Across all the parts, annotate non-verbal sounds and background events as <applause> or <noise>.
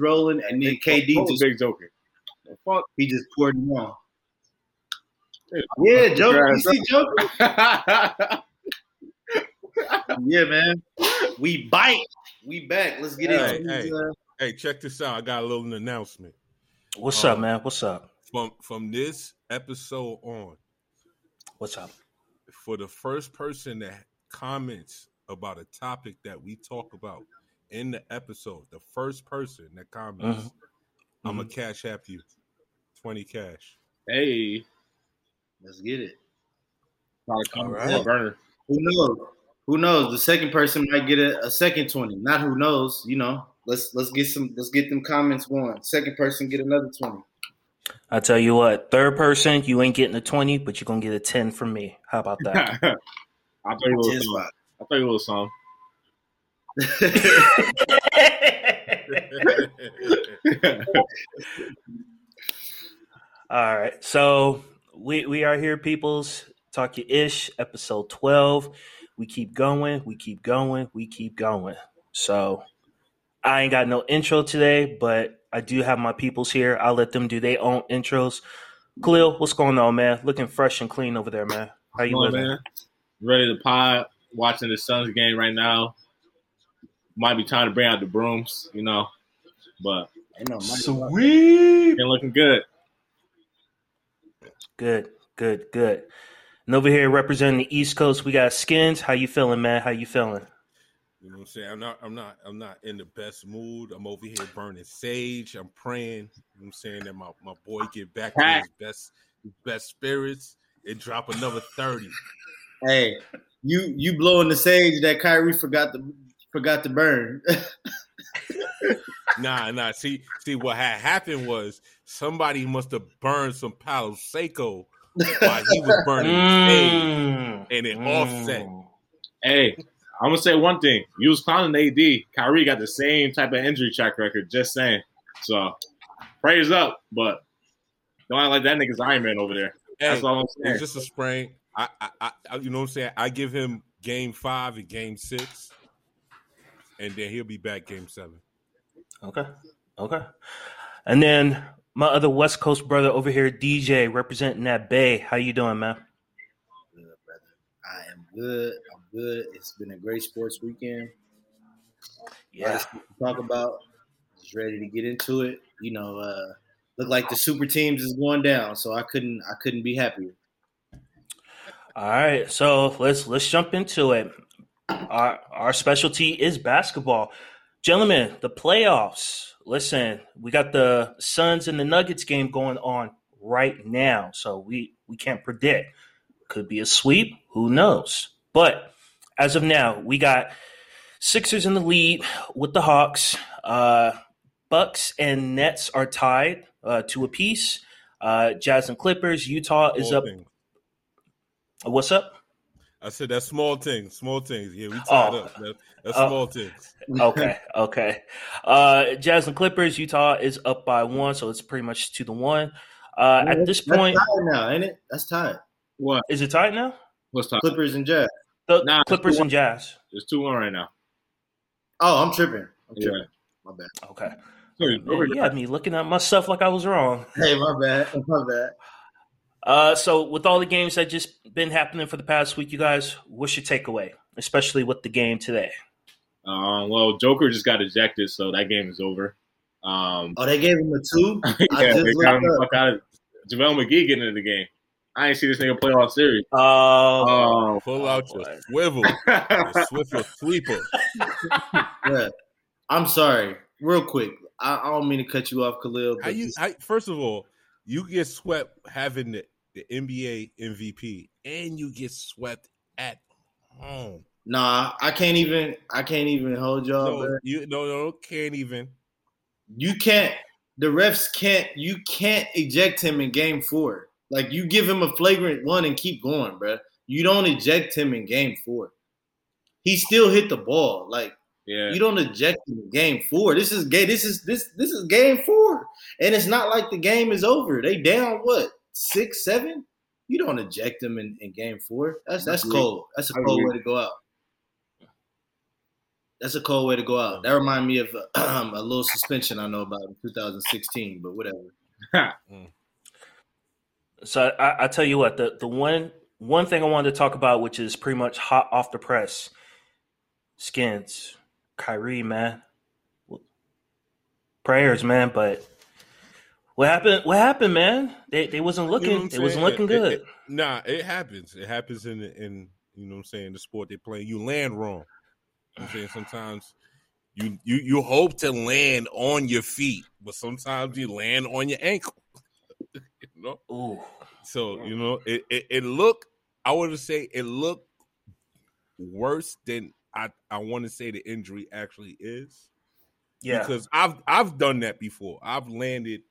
was rolling, and then KD What was just big joker. Fuck? he just poured them on. Yeah, Joker. You see Joker? <laughs> Yeah, man. We bite. We back. Let's get Hey, into hey. uh, Hey, check this out. I got a little announcement. What's Um, up, man? What's up? From from this episode on, What's up? for the first person that comments about a topic that we talk about in the episode, the first person that comments, Mhm. I'm gonna cash app you twenty cash. Hey, Let's get it. probably come All from right. a burner. Who knows? Who knows? The second person might get a, a second twenty. Not who knows. You know. Let's let's get some. Let's get them comments going. Second person get another twenty. I tell you what, third person, you ain't getting a 20, but you're going to get a 10 from me. How about that? I'll throw you a little Ten song. spot. I'll throw you a little song. <laughs> All right. So we, we are here, peoples. Talk your ish, episode 12. We keep going. We keep going. We keep going. So I ain't got no intro today, but I do have my peoples here. I'll let them do their own intros. Khalil, what's going on, man? Looking fresh and clean over there, man. How you on, living? man. Ready to pod. Watching the Suns game right now. Might be time to bring out the brooms, you know, but Ain't no money. Sweet. been looking good. Good, good, good. And over here representing the East Coast, we got Skins. How you feeling, man? How you feeling? You know what I'm saying? I'm not I'm not I'm not in the best mood. I'm over here burning sage. I'm praying, you know what I'm saying that my, my boy get back to his best his best spirits and drop another 30. Hey, you you blowing the sage that Kyrie forgot to forgot to burn. <laughs> Nah, nah. See, see what had happened was somebody must have burned some Palo Seco while he was burning sage. Mm, and it offset. mm. Hey, I'm gonna say one thing. You was clowning AD. Kyrie got the same type of injury track record. Just saying. So, praise up, but don't act like that nigga's Iron Man over there. That's all I'm saying. it's just a sprain. I, I, I, I- you know what I'm saying. I give him game five and game six, and then he'll be back game seven. Okay, okay. And then my other West Coast brother over here, DJ, representing that Bay. How you doing, man? good, brother. I am good. I'm good. It's been a great sports weekend. Yeah. Lots to talk about. Just ready to get into it. You know, uh, look like the super teams is going down, so I couldn't I couldn't be happier. All right, so let's let's jump into it. Our our specialty is basketball, gentlemen. The playoffs. Listen, we got the Suns and the Nuggets game going on right now, so we we can't predict. Could be a sweep. Who knows? But as of now, we got Sixers in the lead with the Hawks. Uh, Bucks and Nets are tied uh, to a piece. Uh, Jazz and Clippers. Utah is up. thing. What's up? I said that's small things, small things. Yeah, we tied Oh. up. That, that's Oh. small things. <laughs> okay, okay. Uh, Jazz and Clippers, Utah is up by one, so it's pretty much two to one. Uh, at this That's point, tied now, ain't it? That's tied. What? is it tied now? What's top? Clippers and Jazz. The Nah, Clippers and Jazz. It's two one right now. Oh, I'm tripping. I'm Yeah. tripping. My bad. Okay. Sorry, Man, you had me looking at myself like I was wrong. Hey, my bad. My bad. Uh, so with all the games that just been happening for the past week, you guys, what's your takeaway, especially with the game today? Um, well, Joker just got ejected, so that game is over. Um, Oh, they gave him a two. <laughs> I yeah, just they got him the fuck out of JaVale McGee getting into the game. I ain't see this nigga play all series. Oh, Oh, Pull Oh, out boy. your swivel, <laughs> your swivel sweeper. <laughs> Yeah. I'm sorry. Real quick. I, I don't mean to cut you off, Khalil. How But you? I, first of all, you get swept having the, the NBA MVP, and you get swept at home. nah, I can't even. I can't even hold y'all. no, you no no can't even. You can't. The refs can't. You can't eject him in game four. Like you give him a flagrant one and keep going, bro. You don't eject him in game four. He still hit the ball. Like yeah. you don't eject him in game four. This is game. This is this this is game four, and it's not like the game is over. They down what six seven. You don't eject them in, in game four. That's that's cold. That's a cold way to go out. That's a cold way to go out. That remind me of <clears throat> um, a little suspension I know about in 2016, but whatever. <laughs> So I, I tell you what, the the one one thing I wanted to talk about, which is pretty much hot off the press, skins, Kyrie, man, prayers, man. But what happened? What happened, man? They they wasn't looking. You know it wasn't looking It- good. it- nah, it happens. It happens in in you know what I'm saying the sport they play. You land wrong. You know I'm saying sometimes you you you hope to land on your feet, but sometimes you land on your ankle. <laughs> you know, Ooh, so you know it it, it looked. I would say it looked worse than I I want to say the injury actually is yeah. because I've I've done that before. I've landed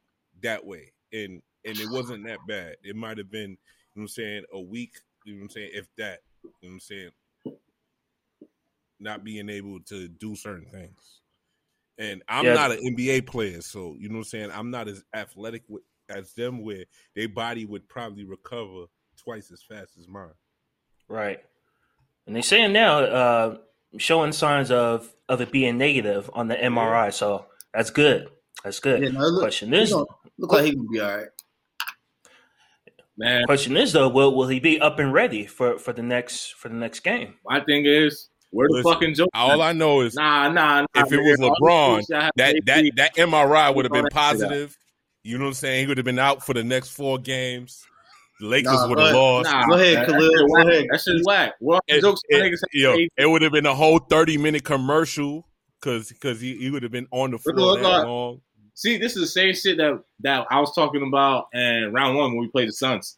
that way, and and it <sighs> wasn't that bad. It might have been, you know, what I'm saying a week. You know, what I'm saying if that. You know, what I'm saying not being able to do certain things. And I'm Yeah. not an NBA player, so you know what I'm saying. I'm not as athletic with, as them, where their body would probably recover twice as fast as mine. Right. And they're saying now, uh, showing signs of of it being negative on the MRI. So that's good. That's good. Yeah, no, look, Question is, gonna- look like he gonna be all right. Man, question is though, will will he be up and ready for for the next for the next game? my thing is, where the Listen, fucking joke? All I know is Nah, nah, nah. If it man. was LeBron, jokes that that that MRI would have been positive. You know what I'm saying? He would have been out for the next four games. The Lakers Nah, would have lost. Nah, Go ahead, that- Khalil, That shit go ahead. That shit's whack. Well, It, jokes it- yo, it would have been a whole 30 minute commercial because because he, he would have been on the Look, floor look, that look. long. See, this is the same shit that that I was talking about in round one when we played the Suns.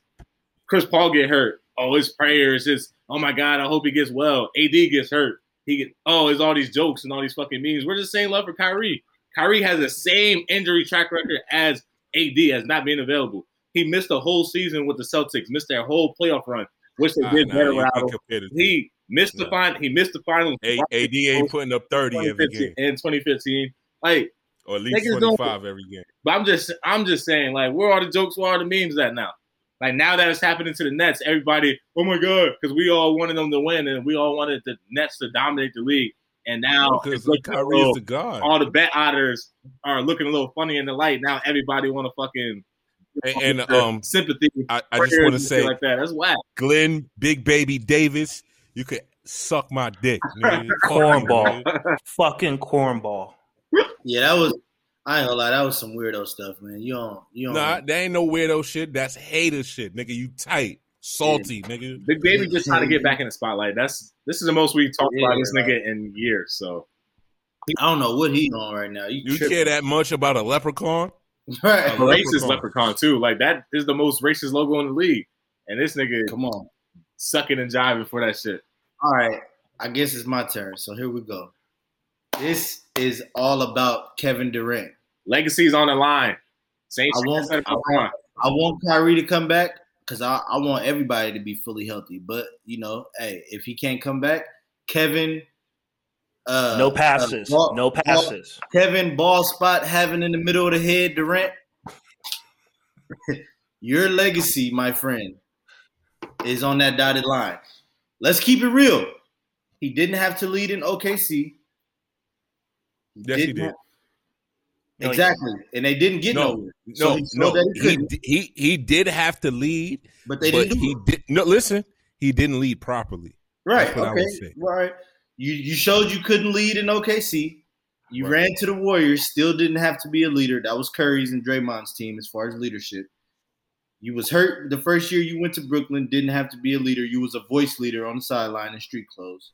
Chris Paul get hurt. Oh, his prayers. His oh my god, I hope he gets well. AD gets hurt. He get oh, it's all these jokes and all these fucking memes. We're just saying love for Kyrie. Kyrie has the same injury track record as AD as not being available. He missed the whole season with the Celtics. Missed their whole playoff run, which they did nah, better without can't him. compare the two. He missed the final. He missed the finals. A- AD ain't putting up 30 every game, in 2015. Like or at least Niggas don't- 25 every game. but I'm just I'm just saying, like, where are the jokes? Where are the memes at now? Like now that it's happening to the Nets, everybody, oh my god, because we all wanted them to win and we all wanted the Nets to dominate the league. And now Because it's looking a Kyrie little- is the god. all the bet otters are looking a little funny in the light. Now everybody want to fucking And, and um, sympathy. I, I just want to say, like that. That's whack. Glen Big Baby Davis, you could suck my dick. <laughs> nigga. Cornball. Fucking cornball. Yeah, that was. I ain't gonna lie, that was some weirdo stuff, man. You don't, you don't. Nah, that ain't no weirdo shit. That's hater shit, nigga. You tight, salty, nigga. Big baby just trying to get back in the spotlight. That's this is the most we've talked about this nigga in years. So I don't know what he on right now. You, You tripping. care that much about a leprechaun? <laughs> right? A racist leprechaun. leprechaun too. Like that is the most racist logo in the league. And this nigga Come on. sucking and jiving for that shit. All right, I guess it's my turn. So here we go. This is all about Kevin Durant. Legacy's on the line. Same I shit won't- I Bron. I want Kyrie to come back because I, I want everybody to be fully healthy. But you know, hey, if he can't come back, Kevin, uh, No passes. uh, ball- no ball- passes. Kevin ball spot having in the middle of the head, Durant. <laughs> Your legacy, my friend, is on that dotted line. Let's keep it real. He didn't have to lead in OKC. Yes, he Didn't did. have- he exactly, and they didn't get No, nowhere. So No, he no, he he, he he did have to lead, But they but didn't do he did. No, listen, he didn't lead properly. Right. That's what I Okay. Right. You you showed you couldn't lead in OKC. You Right. ran to the Warriors. Still didn't have to be a leader. That was Curry's and Draymond's team as far as leadership. You was hurt the first year you went to Brooklyn. Didn't have to be a leader. You was a voice leader on the sideline in street clothes.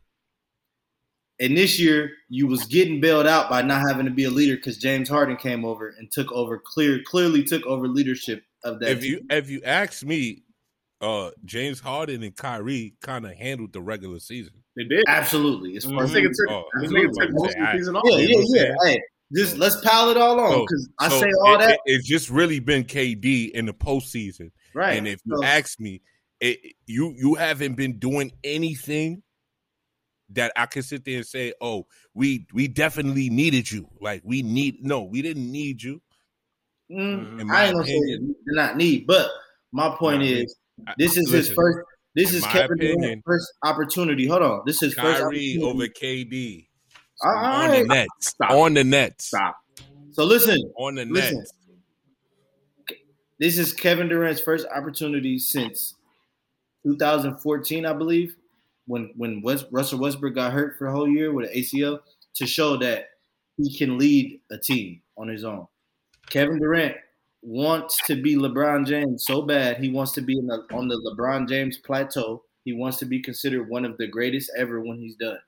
And this year you was getting bailed out by not having to be a leader because James Harden came over and took over. Clear clearly took over leadership of that. If you team. if you ask me, uh, James Harden and Kyrie kind of handled the regular season. They did. absolutely as far as This nigga took, Oh, this I nigga was took most of the season off. yeah, yeah, yeah. Hey, just let's pile it all on So- because I So say all it- that it- it's just really been KD in the postseason. right. And if you So- ask me, it, you you haven't been doing anything that I can sit there and say, "Oh, we we definitely needed you." Like we need no, we didn't need you. Mm, I ain't gonna opinion. say they're not need, but my point Nah, is I- this is his first. This is Kevin opinion, Durant's first opportunity. Hold on, this is his first Kyrie over KD. All on the right. Nets. Stop. On the Nets. Stop. So listen, On the Listen. Nets. this is Kevin Durant's first opportunity since 2014, I believe, when when West, Russell Westbrook got hurt for a whole year with an ACL, to show that he can lead a team on his own. Kevin Durant wants to be LeBron James so bad. He wants to be the, on the LeBron James plateau. He wants to be considered one of the greatest ever when he's done.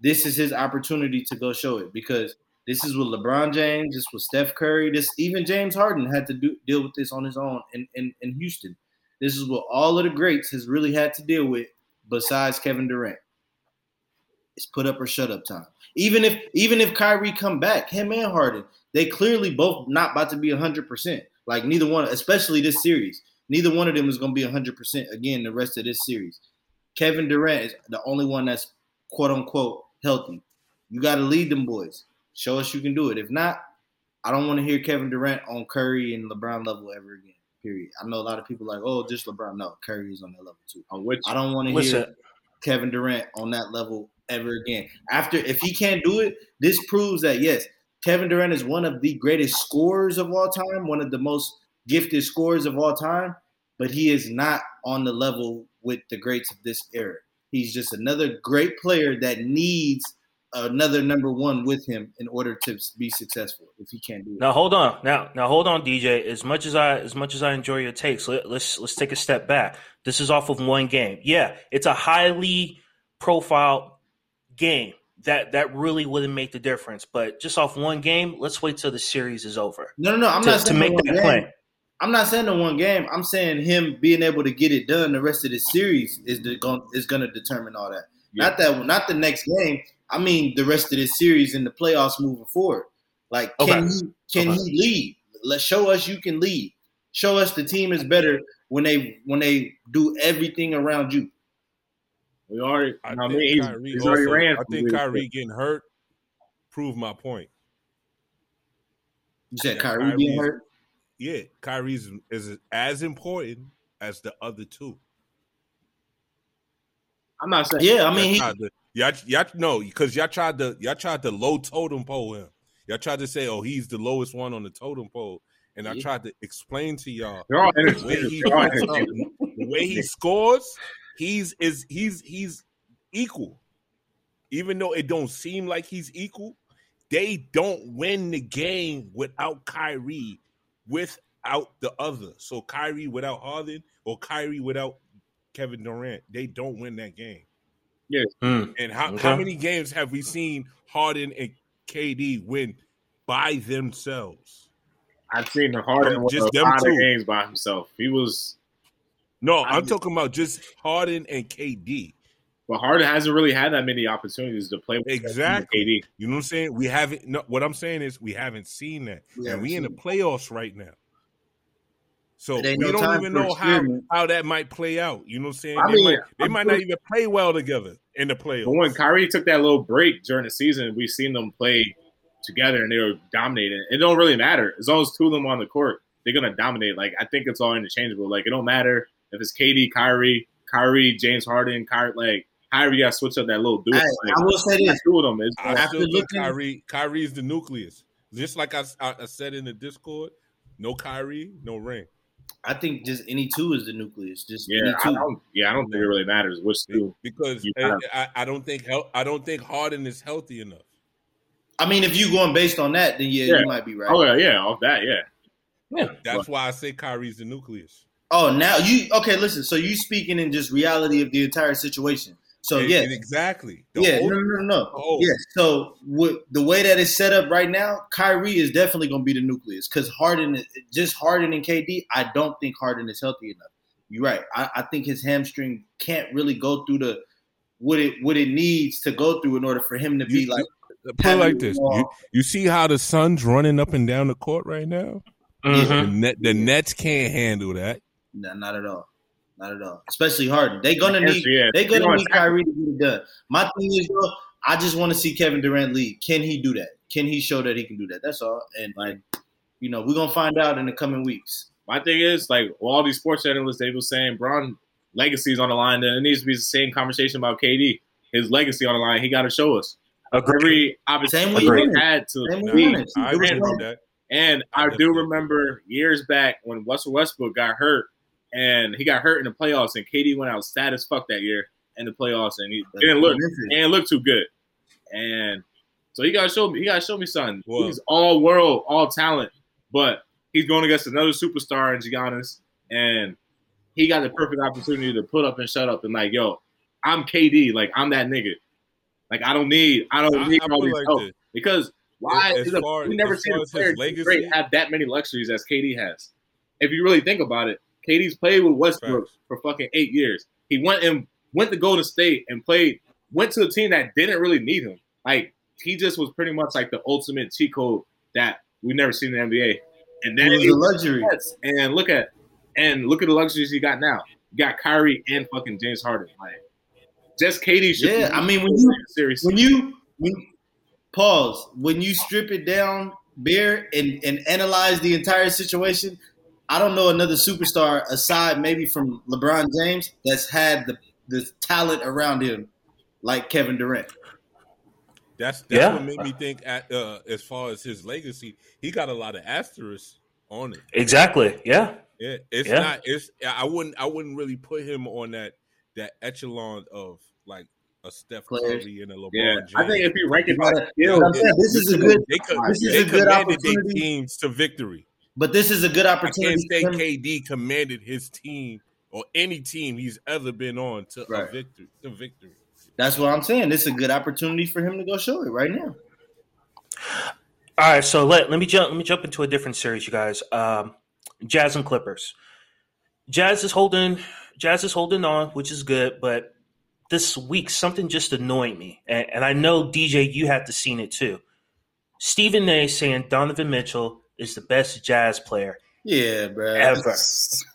This is his opportunity to go show it because this is with LeBron James. This was Steph Curry. This even James Harden had to do, deal with this on his own in, in, in Houston. This is what all of the greats has really had to deal with besides Kevin Durant. It's put up or shut up time. Even if even if Kyrie come back, him and Harden, they clearly both not about to be 100%. Like neither one, especially this series. Neither one of them is going to be 100% again the rest of this series. Kevin Durant is the only one that's quote unquote healthy. You got to lead them boys. Show us you can do it. If not, I don't want to hear Kevin Durant on Curry and LeBron level ever again. Period. I know a lot of people like, oh, just LeBron. No, Curry is on that level too. On which I don't want to hear Kevin Durant on that level ever again. After if he can't do it, this proves that yes, Kevin Durant is one of the greatest scorers of all time, one of the most gifted scorers of all time, but he is not on the level with the greats of this era. He's just another great player that needs another number one with him in order to be successful. If he can't do it, Now hold on. Now now hold on, DJ. As much as I as much as I enjoy your takes, let, let's let's take a step back. This is off of one game. Yeah, it's a highly profiled game that that really wouldn't make the difference. But just off one game, let's wait till the series is over no, no, no. I'm to, not to saying make the one that game. claim. I'm not saying the one game. I'm saying him being able to get it done the rest of the series is the, gon- is going to determine all that. Not that not the next game. I mean the rest of this series and the playoffs moving forward. Like can Okay. he can Okay. he lead? Let's show us you can lead. Show us the team is better when they when they do everything around you. we already, I I think mean, he's, Kyrie he's already also- ran. I think the- Kyrie getting hurt proved my point. You said Yeah, Kyrie Kyrie being hurt. Yeah, Kyrie's is as important as the other two. I'm not saying. Yeah, I mean he tried to, y'all, y'all no, because y'all tried to y'all tried to low totem pole him. Y'all tried to say, oh, he's the lowest one on the totem pole, and I tried to explain to y'all They're the way he They're all puts up, entertainers. the way he scores, he's is he's he's equal. Even though it don't seem like he's equal, they don't win the game without Kyrie, without the other. So Kyrie without Harden or Kyrie without Kevin Durant, they don't win that game. Hmm. And how, Okay. how many games have we seen Harden and KD win by themselves? I've seen the Harden with just a them lot of two. games by himself. He was, No, I I'm talking about just Harden and KD. but Harden hasn't really had that many opportunities to play with Exactly. KD. You know what I'm saying? We haven't. No, what I'm saying is we haven't seen that, We and haven't we in the playoffs right now. So It we no don't even know how how that might play out. You know what I'm saying? I they mean, might, they I'm might sure- not even play well together in the playoffs. But when Kyrie took that little break during the season, we've seen them play together and they were dominating. It don't really matter as long as two of them on the court, they're gonna dominate. Like I think it's all interchangeable. Like it don't matter if it's KD, Kyrie, Kyrie, James Harden, Kyrie. Like however you got to switch up that little duo. Hey, Like, I will say this. two of them is I After still looking- Kyrie Kyrie's the nucleus. Just like I, I, I said in the Discord, no Kyrie, no ring. I think just any two is the nucleus. Just yeah, any I don't, yeah. I don't think it really matters which two. Because You I, I, I don't think hel- I don't think Harden is healthy enough. I mean, if you're going based on that, then yeah, Yeah. you might be right. Oh yeah, yeah, off that, yeah. That's why I say Kyrie's the nucleus. Oh, now you okay? Listen, so you speaking in just reality of the entire situation. So yeah, and exactly. The yeah, whole- no, no, no, no. Oh. Yeah, so with the way that it's set up right now, Kyrie is definitely going to be the nucleus because Harden, just Harden and KD, I don't think Harden is healthy enough. You're right. I, I think his hamstring can't really go through the what it what it needs to go through in order for him to be You- like. Put it like this: you, you see how the Suns running up and down the court right now. Mhm. The, net, the Nets can't handle that. No, not at all. Not at all. Especially Harden. They're gonna Yes, need. yeah. They're gonna wanna need tackle- Kyrie to get it done. My thing is, though, I just want to see Kevin Durant lead. Can he do that? Can he show that he can do that? That's all. And like, you know, we're gonna find out in the coming weeks. My thing is, like, all these sports analysts, they were saying Bron legacy's on the line. Then it needs to be the same conversation about KD. His legacy on the line. He got to show us. Agreed. every Same opportunity with he had to Same with lead. Giannis. I It was agree like- with that. And I do remember years back when Russell Westbrook got hurt, and he got hurt in the playoffs, and KD went out sad as fuck that year in the playoffs, and he didn't look and look too good. And so he gotta show me, he gotta show me something. Well- he's all world, all talent, but he's going against another superstar in Giannis, and he got the perfect opportunity to put up and shut up and like, yo, I'm KD, like I'm that nigga. Like I don't need, I don't I- need I all these like help this. because why? As a- far- we never seen a player great have that many luxuries as KD has. If you really think about it, KD's played with Westbrook Facts. for fucking eight years. He went and went to Golden State and played, went to a team that didn't really need him. Like he just was pretty much like the ultimate cheat code that we've never seen in the NBA. And then It was he a luxury. Yes, and look at and look at the luxuries he got now. You got Kyrie and fucking James Harden. Like just KD should Yeah, be I mean when you serious. when you when pause when you strip it down bear and and analyze the entire situation i don't know another superstar aside maybe from lebron james that's had the the talent around him like kevin durant That's that's Yeah. what made me think. At, uh, as far as his legacy, he got a lot of asterisks on it. Exactly. Yeah. Yeah, it's Yeah. not. It's I wouldn't. I wouldn't really put him on that that echelon of like a Steph Players. Curry and a LeBron yeah, James. I think if you rank it by gotta- skill, this is a good they, This is a good commanded their opportunity. teams to victory. But this is a good opportunity. I opportunity can't say for KD commanded his team or any team he's ever been on to a victory. To victory. that's what i'm saying this is a good opportunity for him to go show it right now All right, so let let me jump let me jump into a different series, you guys. Um, Jazz and Clippers. Jazz is holding Jazz is holding on, which is good, but this week something just annoyed me, and, and I know DJ, you have to seen it too. Stephen A. saying Donovan Mitchell is the best Jazz player yeah bro ever. <laughs>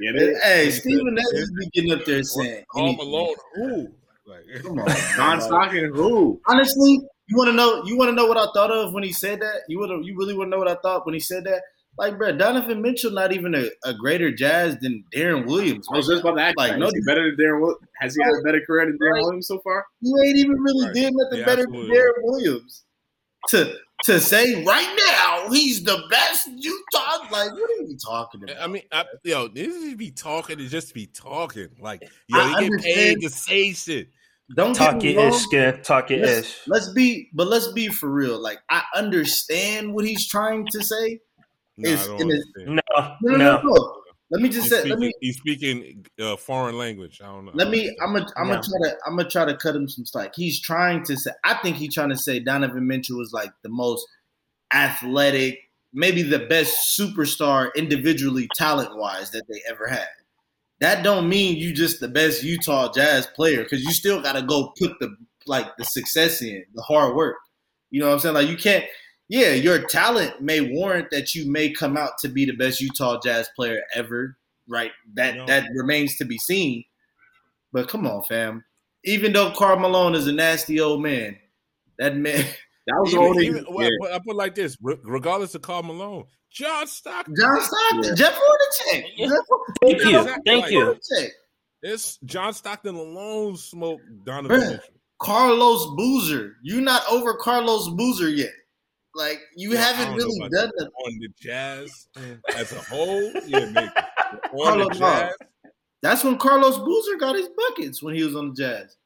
yeah, they, hey Stephen A. just be getting up there saying Karl anything. Malone, who? Like, <laughs> come on Don man. Stockton, who? honestly, you want to know? You want to know what I thought of when he said that? You want to? You really want to know what I thought when he said that? Like, bro, Donovan Mitchell not even a, a greater Jazz than Deron Williams. I was just about to ask, Like, like, no- is he better than Deron? Wil- Has he had a better career than Deron Williams so far? You ain't even really Right. did nothing Yeah, better than. Deron Williams. To to say right now he's the best Utah. Like, what are you talking about? I mean, I, yo, this is be talking to just be talking. Like, yo, I you get paid to say shit. Don't Talk get me it wrong. is. Talk it Let's, let's be, but let's be for real. Like, I understand what he's trying to say. No, It's- I don't and it's- understand. No, No, no, no. No. no. Let me just He's say. speaking, Let me he's speaking uh, foreign language. I don't know. Let me. I'm gonna. I'm Yeah. gonna try to. I'm gonna try to cut him some slack. He's trying to say. I think he's trying to say Donovan Mitchell was like the most athletic, maybe the best superstar individually, talent wise, that they ever had. That don't mean you just the best Utah Jazz player because you still got to go put the like the success in, the hard work. You know what I'm saying? Like you can't. Yeah, your talent may warrant that you may come out to be the best Utah Jazz player ever. Right? That No. that remains to be seen. But come on, fam. Even though Karl Malone is a nasty old man, that man, <laughs> That was the Even, only. even, well, yeah. I, put, I put like this: re- regardless of Karl Malone, John Stockton. John Stockton, Yeah. Jeff Hornacek, Yeah. Jeff, Thank you. Exactly. Thank you. Hornacek, It's John Stockton alone smoked Donovan Bruh. Carlos Boozer. You're not over Carlos Boozer yet. Like you Yeah, haven't really done that. nothing. on the Jazz as a whole. Yeah, maybe <laughs> on Carlos the Jazz. That's when Carlos Boozer got his buckets when he was on the Jazz.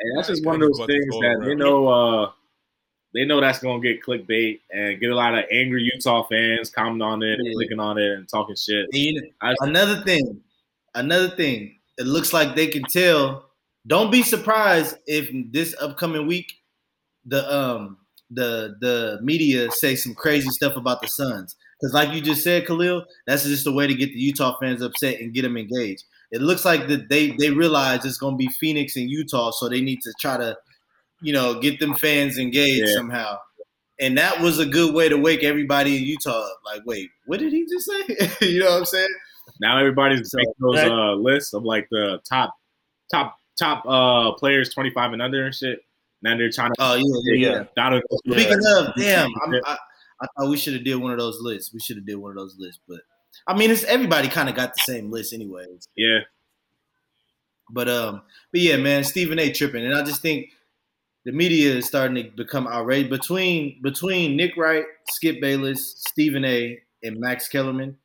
And that's just one of those things all that they know. Uh, they know that's gonna get clickbait and get a lot of angry Utah fans commenting on it, and Yeah. clicking on it, and talking shit. And you know, I- another thing, another thing. It looks like they can tell. Don't be surprised if this upcoming week, the um the the media say some crazy stuff about the Suns. Because like you just said, Khalil, that's just a way to get the Utah fans upset and get them engaged. It looks like that they they realize it's gonna be Phoenix and Utah, so they need to try to, you know, get them fans engaged Yeah. somehow. And that was a good way to wake everybody in Utah up. Like, wait, what did he just say? <laughs> you know what I'm saying? Now everybody's So, making those uh, lists of like the top, top, top uh, players twenty five and under and shit. Now they're trying to. Oh yeah, yeah. yeah. Donovan- Speaking of, damn, I'm, I, I thought we should have did one of those lists. We should have did one of those lists, but I mean, it's everybody kind of got the same list, anyways. yeah, But um, but yeah, man, Stephen A. tripping, and I just think the media is starting to become outraged between between Nick Wright, Skip Bayless, Stephen A. and Max Kellerman.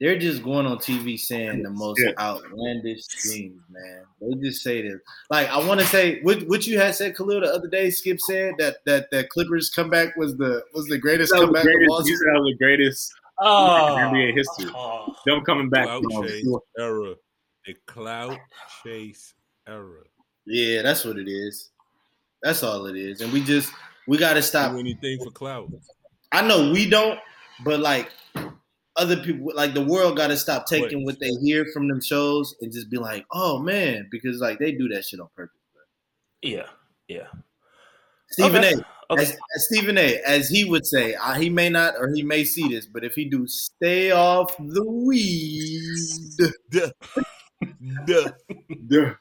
They're just going on TV saying the most Yeah. outlandish things, man. They just say this. Like I want to say what what you had said, Khalil, the other day. Skip said that that that Clippers comeback was the was the greatest That was the comeback of all greatest, he said that was the greatest Oh, NBA history. oh. them coming back. Clout from, chase era. The clout chase era. Yeah, that's what it is. That's all it is, and we just we got to stop. Do anything for clout. I know we don't, but like other people, like the world, got to stop taking what they hear from them shows and just be like, "Oh man," because like they do that shit on purpose. Yeah, yeah. Stephen Okay, A. okay. As, as Stephen A. As he would say, uh, he may not or he may see this, but if he do, stay off the weed. <laughs> Duh. Duh. Duh.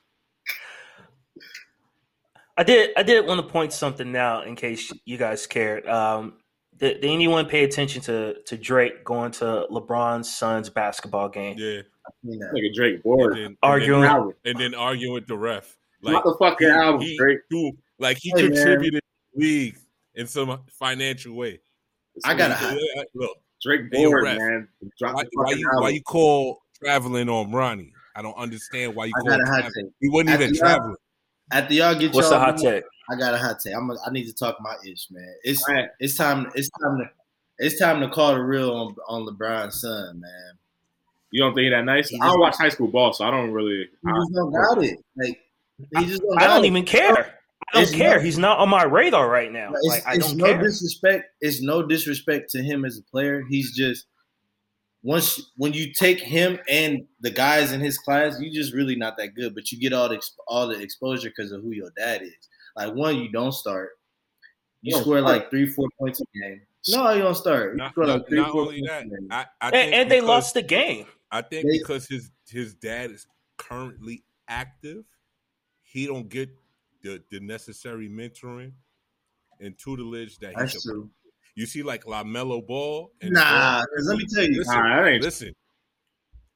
I did. I did want to point something out in case you guys cared. Um, did, did anyone pay attention to to Drake going to LeBron's son's basketball game? Yeah. Like a Drake And board. then, Arguing. And then, and then arguing with the ref. Not the fucking album, he, Drake. do- like he Hey, contributed to the league in some financial way. I gotta- So, yeah, Look, Drake Hey, board, man. Drop why, the why you why you call traveling on Bronny? I don't understand why you I call got a hot traveling. take. He wasn't even After y'all- traveling. After y'all get What's y'all, the hot take? I got a hot take. I'm. A, I need to talk my ish, man. It's All right. it's time. It's time to. It's time to call the real on on LeBron's son, man. You don't think he that nice? He I don't watch high school ball, so I don't really. He just don't got it. Like he just don't. I got don't it. even care. I don't It's care. no- He's not on my radar right now. It's, Like I it's don't no care. disrespect. It's no disrespect to him as a player. He's just once when you take him and the guys in his class, you just really not that good. But you get all the all the exposure because of who your dad is. Like one, you don't start. You You score start. like three, four points a game. No, you don't start. You Not, score like three, not four only points that, a game. I, I and, think and they lost the game. I think They- because his his dad is currently active, he don't get the the necessary mentoring and tutelage that he That's should. true. You see, like LaMelo Ball. And Nah, Ball- let me tell you, listen, Nah, listen.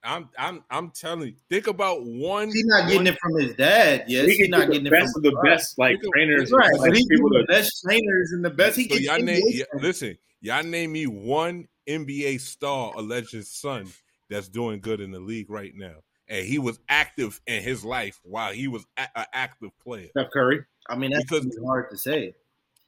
I'm I'm I'm telling you. Think about one. he's not getting one- it from his dad. Yes, he he's not get getting the it best from of the best, like can- trainers, Right, like but people the best trainers and the best. He So gets y'all name, NBA yeah, listen, y'all name me one NBA star, alleged son, that's doing good in the league right now, and he was active in his life while he was an active player. Steph Curry. I mean, that's Because- really hard to say.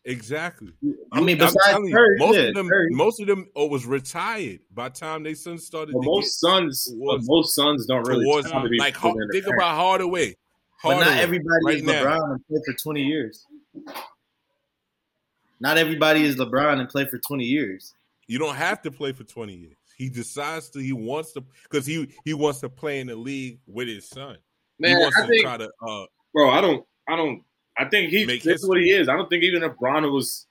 Exactly. I mean, besides you, Curry, most yeah, of them, Curry. most of them, oh, was retired by the time they son started. But to most sons, but towards- most sons don't really towards try to be like put Har- in the think parent. about Hardaway. But not everybody right is now. LeBron and play for 20 years. Not everybody is LeBron and play for 20 years. You don't have to play for twenty years. He decides to. He wants to because he he wants to play in the league with his son. Man, he wants I to think, try to. Uh, bro, I don't, I don't, I think he. Make This is what he is. I don't think even if Bron was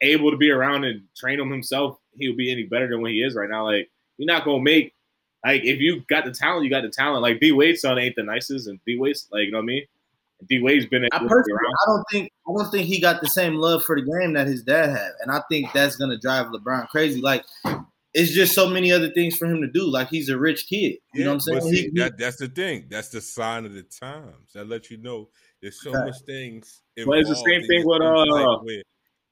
able to be around and train him himself, he would be any better than what he is right now. Like you're not gonna make. Like if you got the talent, you got the talent. Like D Wade's son ain't the nicest, and D Wade's like you know what I mean. D Wade's been I able to be personally. I don't think, I don't think he got the same love for the game that his dad had, and I think that's gonna drive LeBron crazy. Like, it's just so many other things for him to do. Like, he's a rich kid. You know what I'm saying? See, He- he- that, that's the thing. That's the sign of the times. That lets you know there's so Right. much things. But it's the same thing with, uh, life where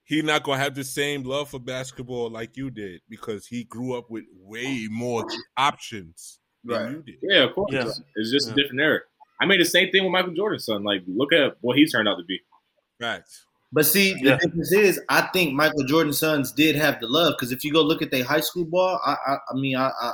He not gonna have the same love for basketball like you did because he grew up with way more options than Right. you did. Yeah, of course. Yeah. It's, it's just Yeah. a different era. I made the same thing with Michael Jordan's son. Like, look at what he turned out to be. Right. But see, the difference is, I think Michael Jordan's sons did have the love because if you go look at their high school ball, I, I, I mean, I, I,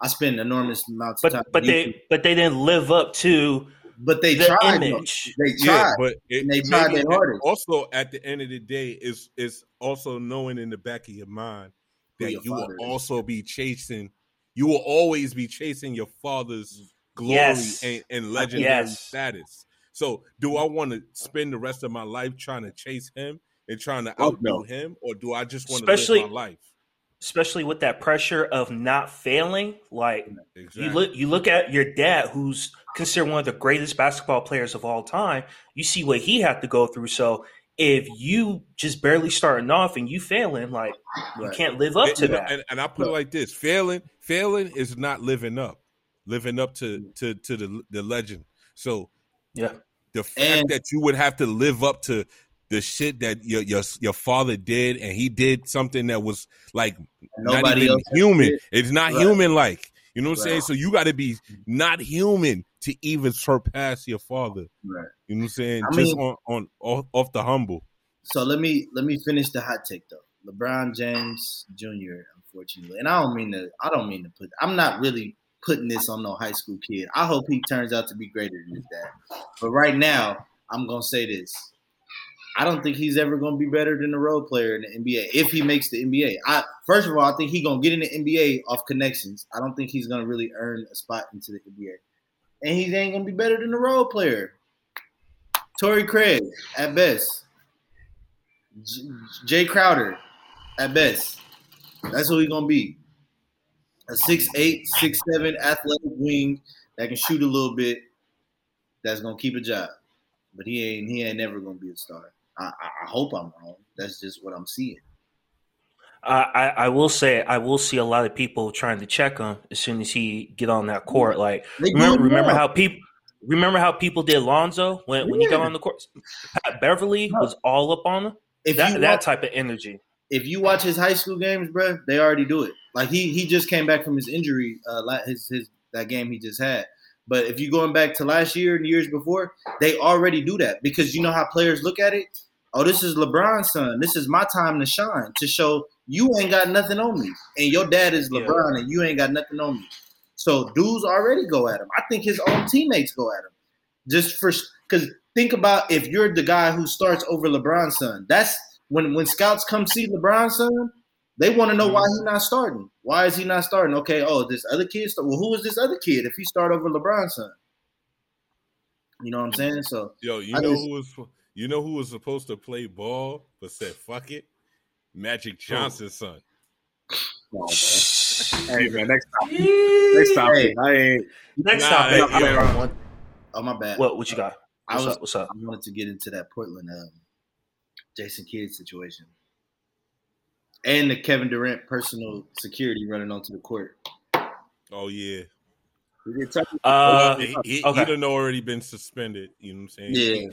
I spend enormous amounts of time. But but they but they didn't live up to but they the tried. image. They Yeah, tried. but it, And they tried their hardest. Also, at the end of the day, is is also knowing in the back of your mind that your you will is. also be chasing. You will always be chasing your father's glory Yes. and, and legendary Yes. status. So, do I want to spend the rest of my life trying to chase him and trying to Fuck outdo no. him, or do I just want Especially- to live my life? especially with that pressure of not failing. Like Exactly. you look, you look at your dad, who's considered one of the greatest basketball players of all time. You see what he had to go through. So if you just barely starting off and you failing, like you Right. can't live up And, to you know, that. and, and I put it like this: failing, failing is not living up, living up to mm. to to the the legend. So Yeah. The fact And- that you would have to live up to the shit that your your your father did, and he did something that was like not Nobody even else human. did. It's not Right. human like. You know what I'm saying? So you got to be not human to even surpass your father. Right. You know what I'm saying? I Just mean- on, on off, off the humble. So let me let me finish the hot take though. LeBron James Jr. Unfortunately, and I don't mean to. I don't mean to put. I'm not really putting this on no high school kid. I hope he turns out to be greater than his dad. But right now, I'm gonna say this. I don't think he's ever gonna be better than a role player in the NBA if he makes the NBA. I first of all, I think he's gonna get in the NBA off connections. I don't think he's gonna really earn a spot into the NBA, and he ain't gonna be better than a role player. Torrey Craig at best. J- Jae Crowder at best. That's what he's gonna be. A six eight, six seven athletic wing that can shoot a little bit. That's gonna keep a job, but he ain't he ain't never gonna be a star. I, I, hope I'm wrong. That's just what I'm seeing. I, I will say I will see a lot of people trying to check him as soon as he get on that court. Like remember remember how people remember how people did Lonzo when, when he got on the court. Pat Beverley No. was all up on him. if That you that type of energy. if you watch his high school games, bro, they already do it. Like he he just came back from his injury, uh, his his that game he just had. But if you going back to last year and years before, they already do that because you know how players look at it. Oh, this is LeBron's son. This is my time to shine to show you ain't got nothing on me, and your dad is Yeah. LeBron, and you ain't got nothing on me. So dudes already go at him. I think his own teammates go at him just for because think about if you're the guy who starts over LeBron's son. That's when when scouts come see LeBron's son, they want to know why he's not starting. Why is he not starting? Okay, oh, this other kid. Start, well, who is this other kid if he start over LeBron's son? You know what I'm saying? So Yo, you I know just- who was you know who was supposed to play ball but said fuck it? Magic Johnson's son. Hey man, next time, next time, Hey. I ain't. Next Nah, topic. hey, I, yo. I oh my bad. What what you got? I What's was up? What's up? I wanted to get into that Portland um, Jason Kidd situation and the Kevin Durant personal security running onto the court. Oh yeah. We did talk- Uh, he, he, okay. He'd have already been suspended. You know what I'm saying? Yeah.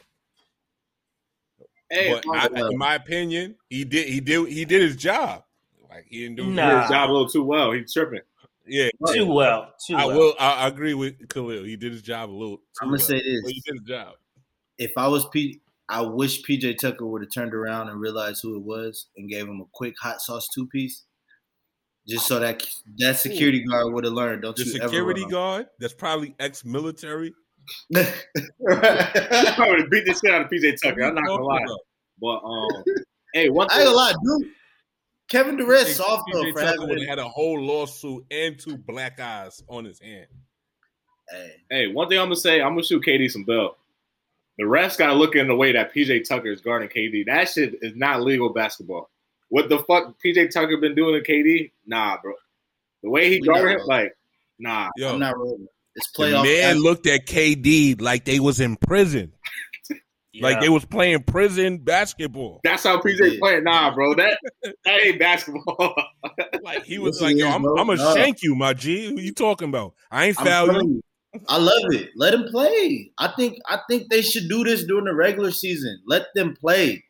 Hey, But I, in my opinion, he did he did he did his job. Like he didn't do Nah. his job a little too well. He's tripping. Yeah, too well. Too I well. will. I, I agree with Khalil. He did his job a little. Too I'm gonna well. say But he this: did his job. if I was P, I wish PJ Tucker would have turned around and realized who it was and gave him a quick hot sauce two piece, just so that that security guard would have learned. Don't The you security ever guard that's probably ex-military. He probably beat the shit out of PJ Tucker. I'm not gonna lie. But um, hey, one I thing, ain't gonna lie, dude. Kevin Durant soft though for Tucker would having. have had a whole lawsuit and two black eyes on his hand. Hey, hey, one thing I'm gonna say, I'm gonna shoot KD some bell. The refs gotta look in the way that PJ Tucker is guarding KD. That shit is not legal basketball. What the fuck PJ Tucker been doing to KD? Nah, bro. The way he We not guarded him, like, nah. Yo, I'm not rolling. It's the playoff. man looked at KD like they was in prison, like they was playing prison basketball. That's how PJ Yeah. playing. Nah, bro. That <laughs> that ain't basketball. Like he was Yes, like, "Yo, I'm, I'm gonna No. shank you, my G. Who you talking about? I ain't I'm foul you." you. I love it. Let him play. I think I think they should do this during the regular season. Let them play.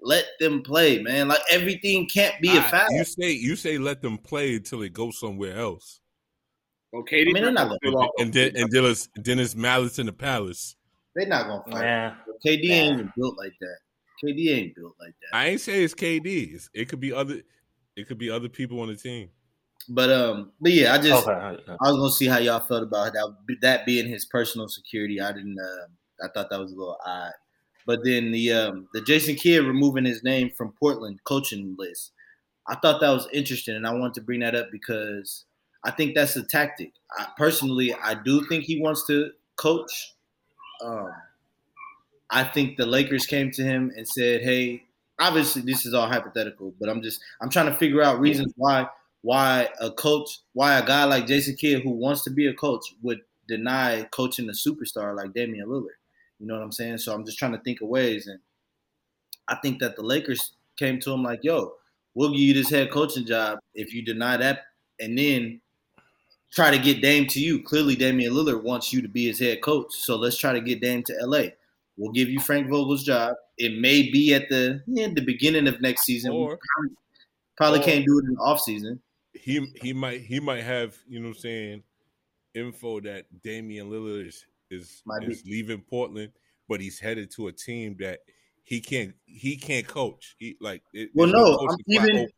Let them play, man. Like everything can't be a I- foul. You say you say let them play until they go somewhere else, Okay, I mean, they're not gonna- and then and then it's, then it's malice in the palace. They're not gonna fight. Yeah. KD ain't even built like that. KD ain't built like that. I ain't say it's KD. It's, it could be other. It could be other people on the team. But um, but yeah, I just Okay. I was gonna see how y'all felt about that. That being his personal security, I didn't. Uh, I thought that was a little odd. But then the um, the Jason Kidd removing his name from Portland coaching list, I thought that was interesting, and I wanted to bring that up because I think that's a tactic. I, personally, I do think he wants to coach. Um, I think the Lakers came to him and said, "Hey, obviously this is all hypothetical, but I'm just I'm trying to figure out reasons why why a coach, why a guy like Jason Kidd who wants to be a coach would deny coaching a superstar like Damian Lillard. You know what I'm saying? So I'm just trying to think of ways, and I think that the Lakers came to him like, "Yo, we'll give you this head coaching job if you deny that, and then try to get Dame to you. Clearly, Damian Lillard wants you to be his head coach. So let's try to get Dame to LA. We'll give you Frank Vogel's job. It may be at the yeah, the beginning of next season. Or- probably, probably or- can't do it in the off season. he he might he might have you know what I'm saying info that Damian Lillard is is, is leaving Portland, but he's headed to a team that he can't he can't coach. He like it, Well, there's no, I'm even- open.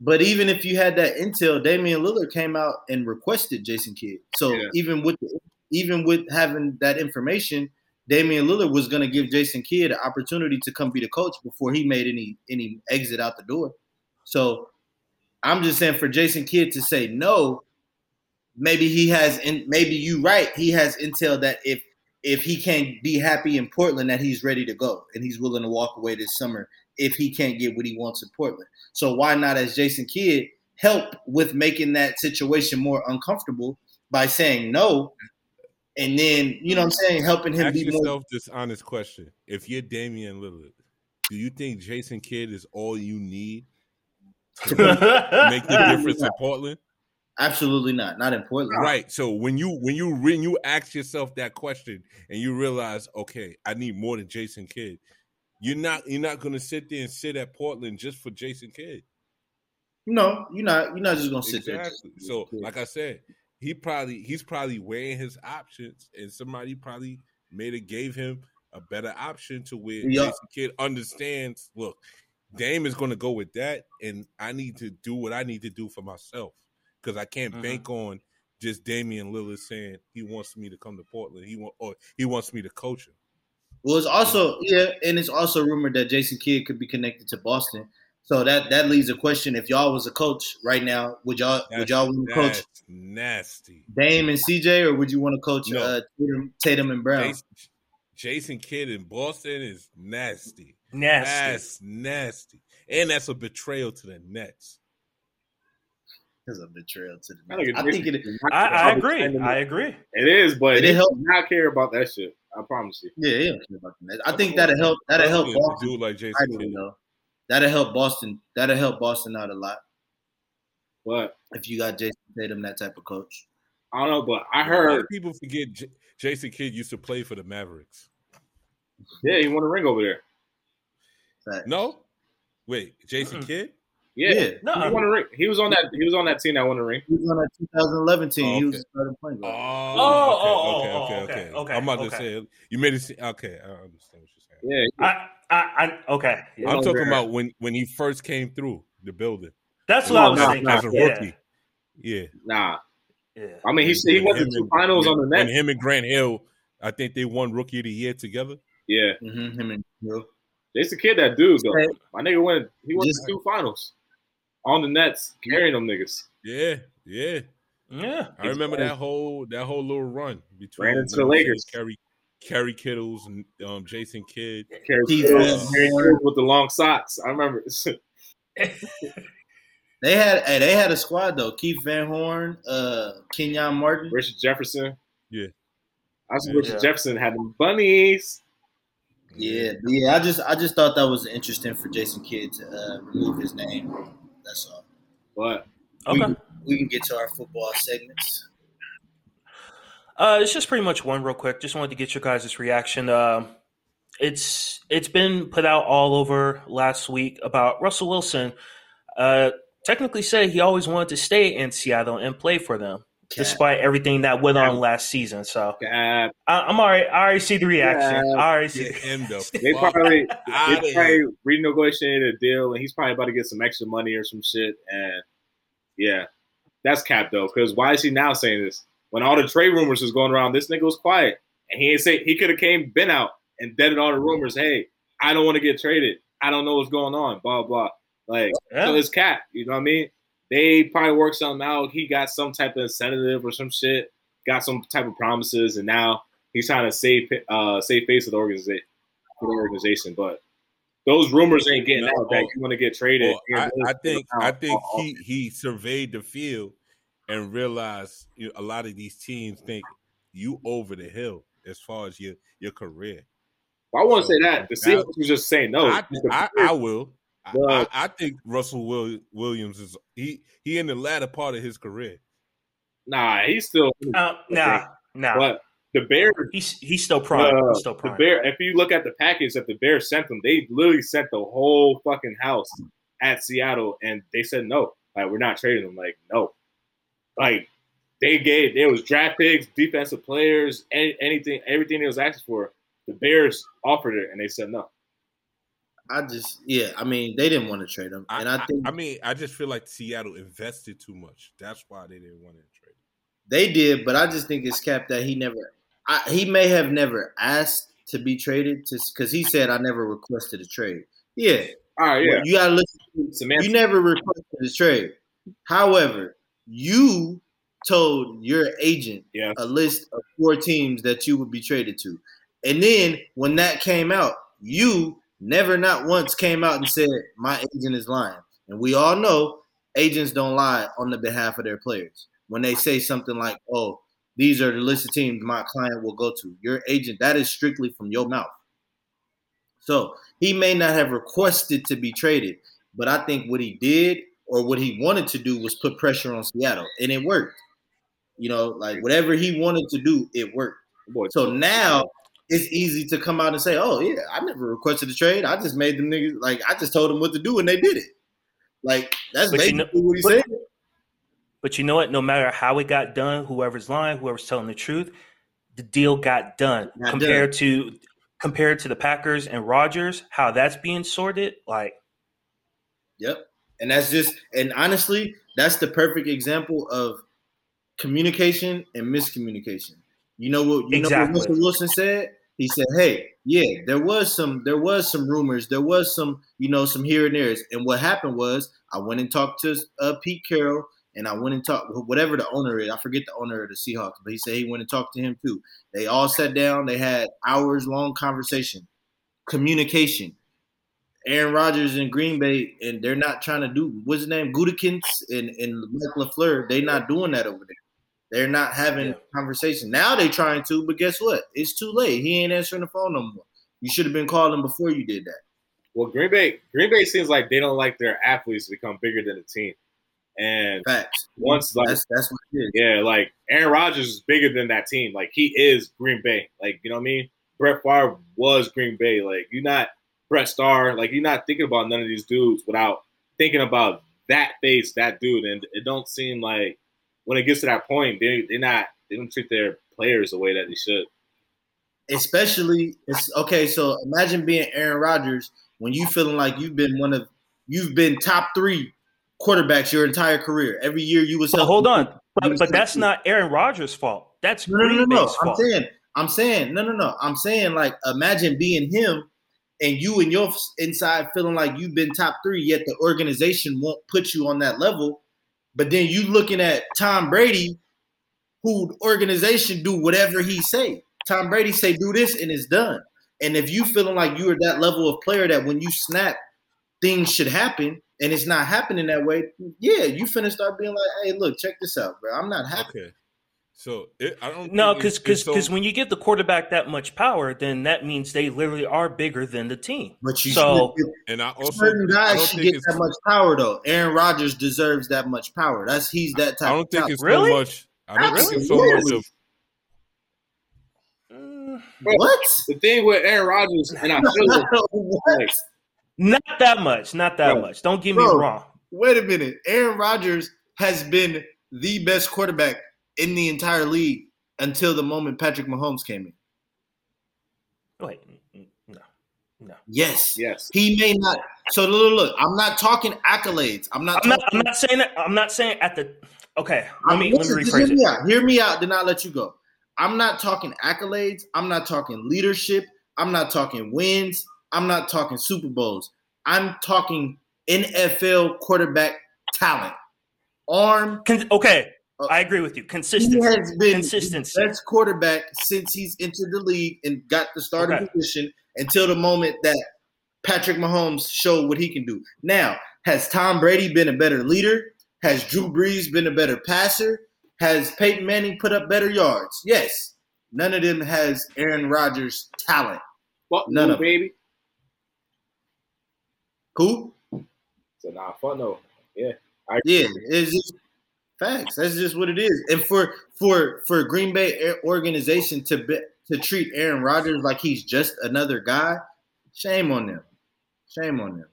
But even if you had that intel, Damian Lillard came out and requested Jason Kidd. So Yeah. even with even with having that information, Damian Lillard was going to give Jason Kidd an opportunity to come be the coach before he made any any exit out the door. So I'm just saying for Jason Kidd to say no, maybe he has in maybe you right. He has intel that if if he can't be happy in Portland, that he's ready to go and he's willing to walk away this summer if he can't get what he wants in Portland. So why not, as Jason Kidd, help with making that situation more uncomfortable by saying no, and then you know what I'm saying, helping him Ask be more. yourself this honest question: If you're Damian Lillard, do you think Jason Kidd is all you need to <laughs> make the difference in Portland? Absolutely not, not in Portland. Right. So when you when you when you ask yourself that question and you realize, okay, I need more than Jason Kidd, you're not you're not gonna sit there and sit at Portland just for Jason Kidd. No, you're not. You're not just gonna sit Exactly. there. So like I said, he probably he's probably weighing his options, and somebody probably made it gave him a better option to where Yeah. Jason Kidd understands. Look, Dame is going to go with that, and I need to do what I need to do for myself because I can't Mhm. bank on just Damian Lillard saying he wants me to come to Portland. He want or he wants me to coach him. Well, it's also yeah, and it's also rumored that Jason Kidd could be connected to Boston. So that that leaves a question: If y'all was a coach right now, would y'all would y'all want to coach nasty. Dame and CJ, or would you want to coach No. uh, Tatum, Tatum and Brown? Jason, Jason Kidd in Boston is nasty. Nasty. That's nasty. And that's a betrayal to the Nets. It's a betrayal to the. I I think it. I, I agree. I agree. It is, but It it help- not care about that shit. I promise you. Yeah, he don't care about the Nets. I think that'll help. That'll help Especially a Boston. dude like Jason mightily, Kidd. though. That'll help Boston. That'll help Boston out a lot But if you got Jayson Tatum, that type of coach. I don't know. But I A lot heard, of people forget J- Jason Kidd used to play for the Mavericks. yeah, he won a ring over there. Fact. No? Wait, Jason. Kidd? Yeah, Yeah. No. he won a ring. He was on that. He was on that team that won a ring. He was on that 2011 team. Oh, He was okay. starting point Oh, guard. Oh, oh, okay, oh, okay, oh, okay, okay, okay, I'm about to say you made it. seem- Okay, I understand what you're saying. Yeah, I, I, I okay. Yeah. I'm over talking about when when he first came through the building That's what No, I was no, thinking. no. as a yeah. rookie. Yeah, nah. Yeah. I mean, he he When went to two and- finals when, on the net. Nets. him and Grant Hill, I think they won Rookie of the Year together. Yeah, Mm-hmm. Him and Hill. Jason Kidd, that dude though. My nigga went. He went Just- to two finals on the Nets, carrying them niggas. Yeah, yeah. Yeah. I remember Exactly. that whole that whole little run between Ran into you the what I'm saying, Lakers. Kerry Kerry Kittles and um, Jason Kidd. Carry Keith Kidd with the long socks. I remember. <laughs> They had hey, they had a squad though. Keith Van Horn, uh, Kenyon Martin. Richard Jefferson. Yeah. I was Yeah. Richard Jefferson had them bunnies. Yeah, yeah. I just I just thought that was interesting for Jason Kidd to uh, remove his name. That's all. But Okay. We can get to our football segments. Uh, it's just pretty much one real quick. Just wanted to get your guys' reaction. Um, it's it's been put out all over last week about Russell Wilson. Uh, technically said he always wanted to stay in Seattle and play for them, Cat. despite everything that went on last season. So God, I, I'm already. I already see the reaction. Yeah. I already see. Him the <laughs> they probably outta they probably renegotiated a deal, and he's probably about to get some extra money or some shit. And yeah, that's cap though, because why is he now saying this when all the trade rumors was going around? This nigga was quiet, and he ain't say he could have came been out and deaded all the rumors. Hey, I don't want to get traded. I don't know what's going on. Blah blah. Like Yeah. so, it's cap. You know what I mean? They probably worked something out. He got some type of incentive or some shit. Got some type of promises, and now he's trying to save uh save face of the organization for the organization. But those rumors ain't getting No, out that you want to get traded. Well, I, I think I think he he surveyed the field and realized you know, a lot of these teams think you over the hill as far as your your career. I won't say that. The Seahawks was just saying no. I, I, I will. I, I, I think Russell Williams is he he in the latter part of his career. Nah, he's still. Uh, nah, nah. But the Bears, he's he's still prime. uh, he's still the prime. Bear. If you look at the package that the Bears sent them, they literally sent the whole fucking house at Seattle, and they said no. Like we're not trading them. Like no. Like they gave there was draft picks, defensive players, any, anything, everything they was asking for. The Bears offered it, and they said no. I just yeah, I mean they didn't want to trade him, and I I- think I mean, I just feel like Seattle invested too much. That's why they didn't want to trade. they did, but I just think it's capped that he never. I, he may have never asked to be traded, to because he said I never requested a trade. Yeah, All right, yeah. you gotta listen. to- Samantha, You never requested a trade. However, you told your agent Yes. a list of four teams that you would be traded to. And then when that came out, you never not once came out and said, My agent is lying. And we all know agents don't lie on the behalf of their players. When they say something like, Oh, these are the list of teams my client will go to. Your agent, that is strictly from your mouth. So he may not have requested to be traded, but I think what he did or what he wanted to do was put pressure on Seattle, and it worked. You know, like whatever he wanted to do, it worked. boy, So now it's easy to come out and say, "Oh yeah, I never requested a trade. I just made them niggas like I just told them what to do and they did it." Like that's But you basically know- what he but- said. But you know what? No matter how it got done, whoever's lying, whoever's telling the truth, the deal got done. Got compared to compared to the Packers and Rodgers, how that's being sorted, like Yep. And that's just and honestly, that's the perfect example of communication and miscommunication. You know what you know Exactly. what Mr. Wilson said? He said, Hey, yeah, there was some there was some rumors, there was some, you know, some here and there's. And what happened was I went and talked to uh, Pete Carroll and I went and talked whatever the owner is. I forget the owner of the Seahawks, but he said he went and talked to him too. They all sat down, they had hours long conversation, communication. Aaron Rodgers in Green Bay, and they're not trying to do what's his name, Gutekunst and, and Mike LaFleur. They're not doing that over there. They're not having Yeah. conversation. Now They're trying to, but guess what? It's too late. He ain't answering the phone no more. You should have been calling before you did that. well, Green Bay, Green Bay seems like they don't like their athletes to become bigger than the team. And Facts. once, like, That's that's what it is. yeah, like Aaron Rodgers is bigger than that team. Like he is Green Bay. Like you know what I mean? Brett Favre was Green Bay. Like you're not Brett Starr. Like you're not thinking about none of these dudes without thinking about that face, that dude. And it don't seem like when it gets to that point, they they're not they don't treat their players the way that they should. Especially it's okay. So imagine being Aaron Rodgers when you feeling like you've been one of you've been top three quarterbacks your entire career. Every year you was but hold on. But, but that's healthy. not Aaron Rodgers' fault. That's No, no, Green no, no. Bay's I'm saying, I'm saying, no, no, no. I'm saying, like, imagine being him and you and your inside feeling like you've been top three, yet the organization won't put you on that level. But then you looking at Tom Brady, who organization do whatever he say. Tom Brady say do this and it's done. And if you feeling like you are that level of player that when you snap, things should happen, and it's not happening that way, yeah, you finna start being like, hey, look, check this out, bro. I'm not happy. Okay, so it, I don't. No, think because because so- because when you give the quarterback that much power, then that means they literally are bigger than the team. But you So- should, and I also certain guys don't should get that much power though. Aaron Rodgers deserves that much power. That's he's that type. I don't think of it's Really? so much. I don't think it's so much of Mm, what? The thing with Aaron Rodgers, and I feel it, <laughs> like, Not that much. Not that Bro. much. Don't get Bro. me wrong. Wait a minute. Aaron Rodgers has been the best quarterback in the entire league until the moment Patrick Mahomes came in. Wait, no, no. Yes. yes, He may not. So look, look, look, I'm not talking accolades. I'm not. I'm not. I'm not saying that. I'm not saying at the. Okay, let I'm- let me rephrase hear me out. Hear me out. Then I'll let you go. I'm not talking accolades. I'm not talking leadership. I'm not talking wins. I'm not talking Super Bowls. I'm talking NFL quarterback talent, arm. Con- okay, Uh, I agree with you. Consistency. He Consistency. has been Consistency. the best quarterback since he's entered the league and got the starting Okay. position until the moment that Patrick Mahomes showed what he can do. Now, has Tom Brady been a better leader? Has Drew Brees been a better passer? Has Peyton Manning put up better yards? Yes. None of them has Aaron Rodgers' talent. fuck None no, of 'em. baby. Who? So nah, fuck no. Yeah, it's just Facts. That's just what it is. And for for for Green Bay organization to be, to treat Aaron Rodgers like he's just another guy, shame on them. Shame on them.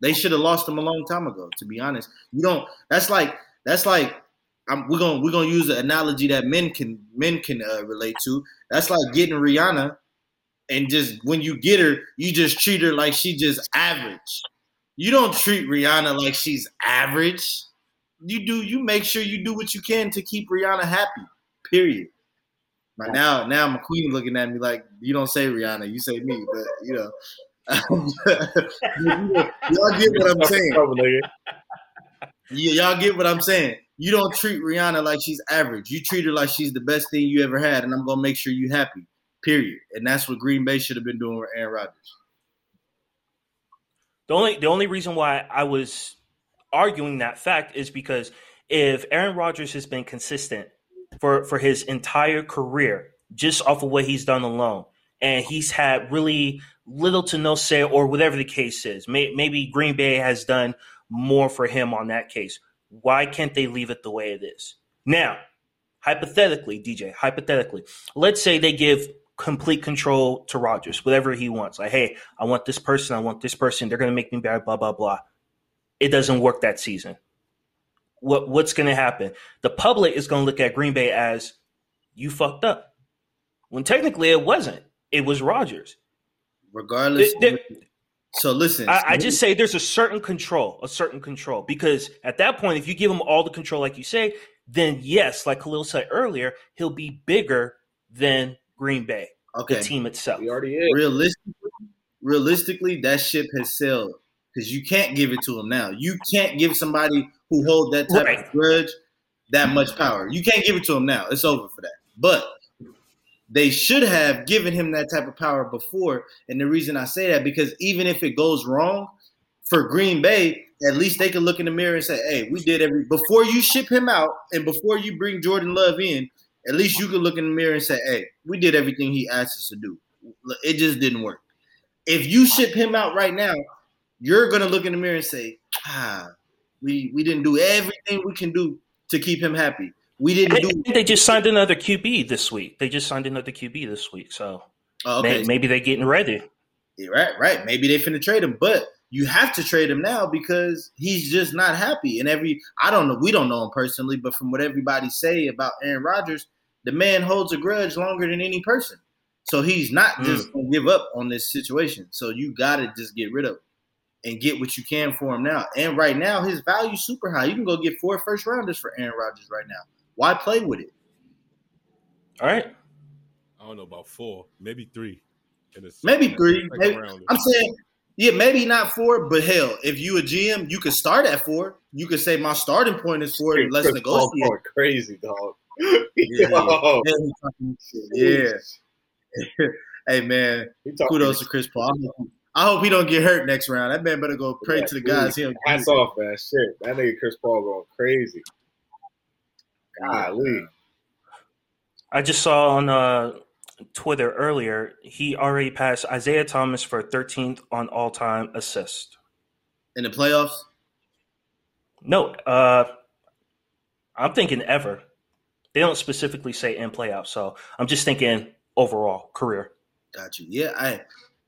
They should have lost him a long time ago. To be honest, you don't. That's like that's like I'm, we're gonna we're gonna use an analogy that men can men can uh, relate to. That's like getting Rihanna, and just when you get her, you just treat her like she just average. You don't treat Rihanna like she's average. You do. You make sure you do what you can to keep Rihanna happy. Period. But now, now McQueen looking at me like you don't say Rihanna, you say me. But you know, <laughs> y'all get what I'm saying. Yeah, y'all get what I'm saying. You don't treat Rihanna like she's average. You treat her like she's the best thing you ever had, and I'm gonna make sure you happy. Period. And that's what Green Bay should have been doing with Aaron Rodgers. The only the only reason why I was arguing that fact is because if Aaron Rodgers has been consistent for for his entire career, just off of what he's done alone, and he's had really little to no say, or whatever the case is. May, maybe Green Bay has done more for him on that case. Why can't they leave it the way it is? Now, hypothetically, DJ, hypothetically, let's say they give complete control to Rodgers, whatever he wants. Like, hey, I want this person, I want this person, they're gonna make me bad, blah, blah, blah. It doesn't work that season. What what's gonna happen? The public is gonna look at Green Bay as you fucked up. When technically it wasn't. It was Rodgers. Regardless. so listen. I, I, just say there's a certain control, a certain control. Because at that point, if you give him all the control, like you say, then yes, like Khalil said earlier, he'll be bigger than Green Bay, okay. the team itself. He already is. Realistically, realistically, that ship has sailed because you can't give it to him now. You can't give somebody who hold that type right. of grudge that much power. You can't give it to him now. It's over for that. But they should have given him that type of power before. And the reason I say that because even if it goes wrong for Green Bay, at least they can look in the mirror and say, "Hey, we did every before you ship him out and before you bring Jordan Love in. At least you can look in the mirror and say, "Hey, we did everything he asked us to do. It just didn't work." If you ship him out right now, you're gonna look in the mirror and say, "Ah, we we didn't do everything we can do to keep him happy." We didn't do. They just signed another QB this week. They just signed another QB this week, so oh, okay. maybe, maybe they're getting ready. Yeah, right, right. Maybe they finna trade him, but you have to trade him now because he's just not happy. And every I don't know, we don't know him personally, but from what everybody say about Aaron Rodgers, the man holds a grudge longer than any person. So he's not mm. just gonna give up on this situation. So you gotta just get rid of him and get what you can for him now. And right now, his value super high. You can go get four first rounders for Aaron Rodgers right now. Why play with it? All right. I don't know about four, maybe three. maybe three. Maybe, I'm saying, yeah, maybe not four, but hell, if you a GM, you could start at four. You could say my starting point is four. let's Chris negotiate. Paul crazy dog. yeah. <laughs> yeah. hey man, kudos to Chris Paul. I hope he don't get hurt next round. That man better go pray yeah, to the guys. Hats off, man. Shit, that nigga Chris Paul going crazy. Golly. I just saw on uh, Twitter earlier he already passed Isiah Thomas for 13th on all time assist in the playoffs. No, uh, I'm thinking ever. They don't specifically say in playoffs, so I'm just thinking overall career. Got you. Yeah, I.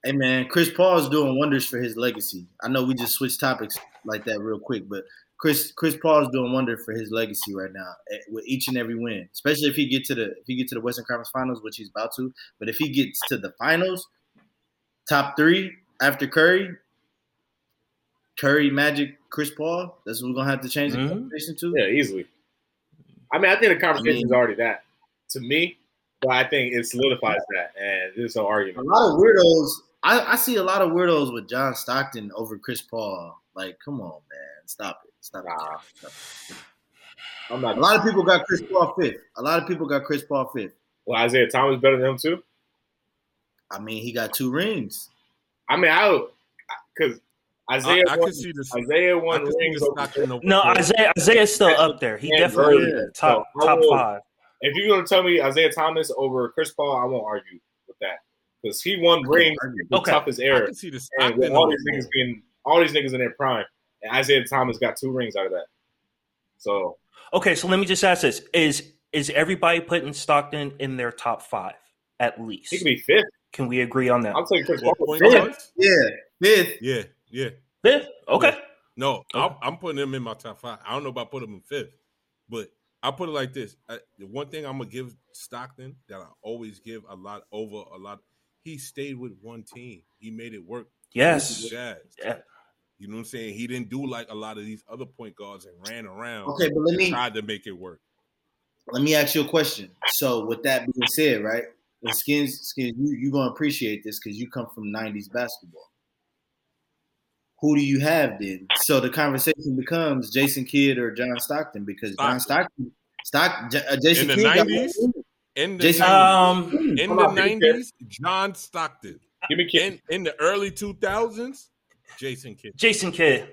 Hey man, Chris Paul is doing wonders for his legacy. I know we just switched topics like that real quick, but Chris Chris Paul is doing wonder for his legacy right now eh, with each and every win. Especially if he get to the if he get to the Western Conference Finals, which he's about to. But if he gets to the finals, top three after Curry, Curry, Magic, Chris Paul. That's what we're gonna have to change mm-hmm. the conversation to. Yeah, easily. I mean, I think the conversation is I mean, already that to me, but I think it solidifies that, and there's no argument. A lot of weirdos. I, I see a lot of weirdos with John Stockton over Chris Paul. Like, come on, man, stop it. Stop nah. it. I'm not. A lot of people got Chris Paul fifth. A lot of people got Chris Paul fifth. Well, Isiah Thomas better than him too. I mean, he got two rings. I mean, I because Isiah, I, I won, see this. Isiah won rings. Over no, Isiah Isiah's still up there. He definitely top so top five. If you're gonna tell me Isiah Thomas over Chris Paul, I won't argue with that because he won rings the okay. toughest era. And with all these niggas being all these niggas in their prime, and Isiah Thomas got two rings out of that. So Okay, so let me just ask this: Is is everybody putting Stockton in their top five at least? he could be fifth. Can we agree on that? I'll take Chris Well, Paul. point fifth. guards? Yeah, fifth. Yeah, yeah. Fifth? Okay. No, I'm, I'm putting him in my top five. I don't know about putting him in fifth, but I'll put it like this: I, the one thing I'm gonna give Stockton that I always give a lot over a lot. He stayed with one team. He made it work. Yes. Jazz. Yeah. You know what I'm saying? He didn't do like a lot of these other point guards and ran around Okay, but let me tried to make it work. let me ask you a question. So with that being said, right? And skins, skins, you you gonna appreciate this because you come from '90s basketball. Who do you have then? So the conversation becomes Jason Kidd or John Stockton because John Stockton, Stock, J- uh, Jason In the Kidd, got 90s? One. In the Jason- 90s, Um. in the on, give me Kidd. 90s, John Stockton. Give me Kid. In in the early 2000s, Jason Kidd. Jason Kidd.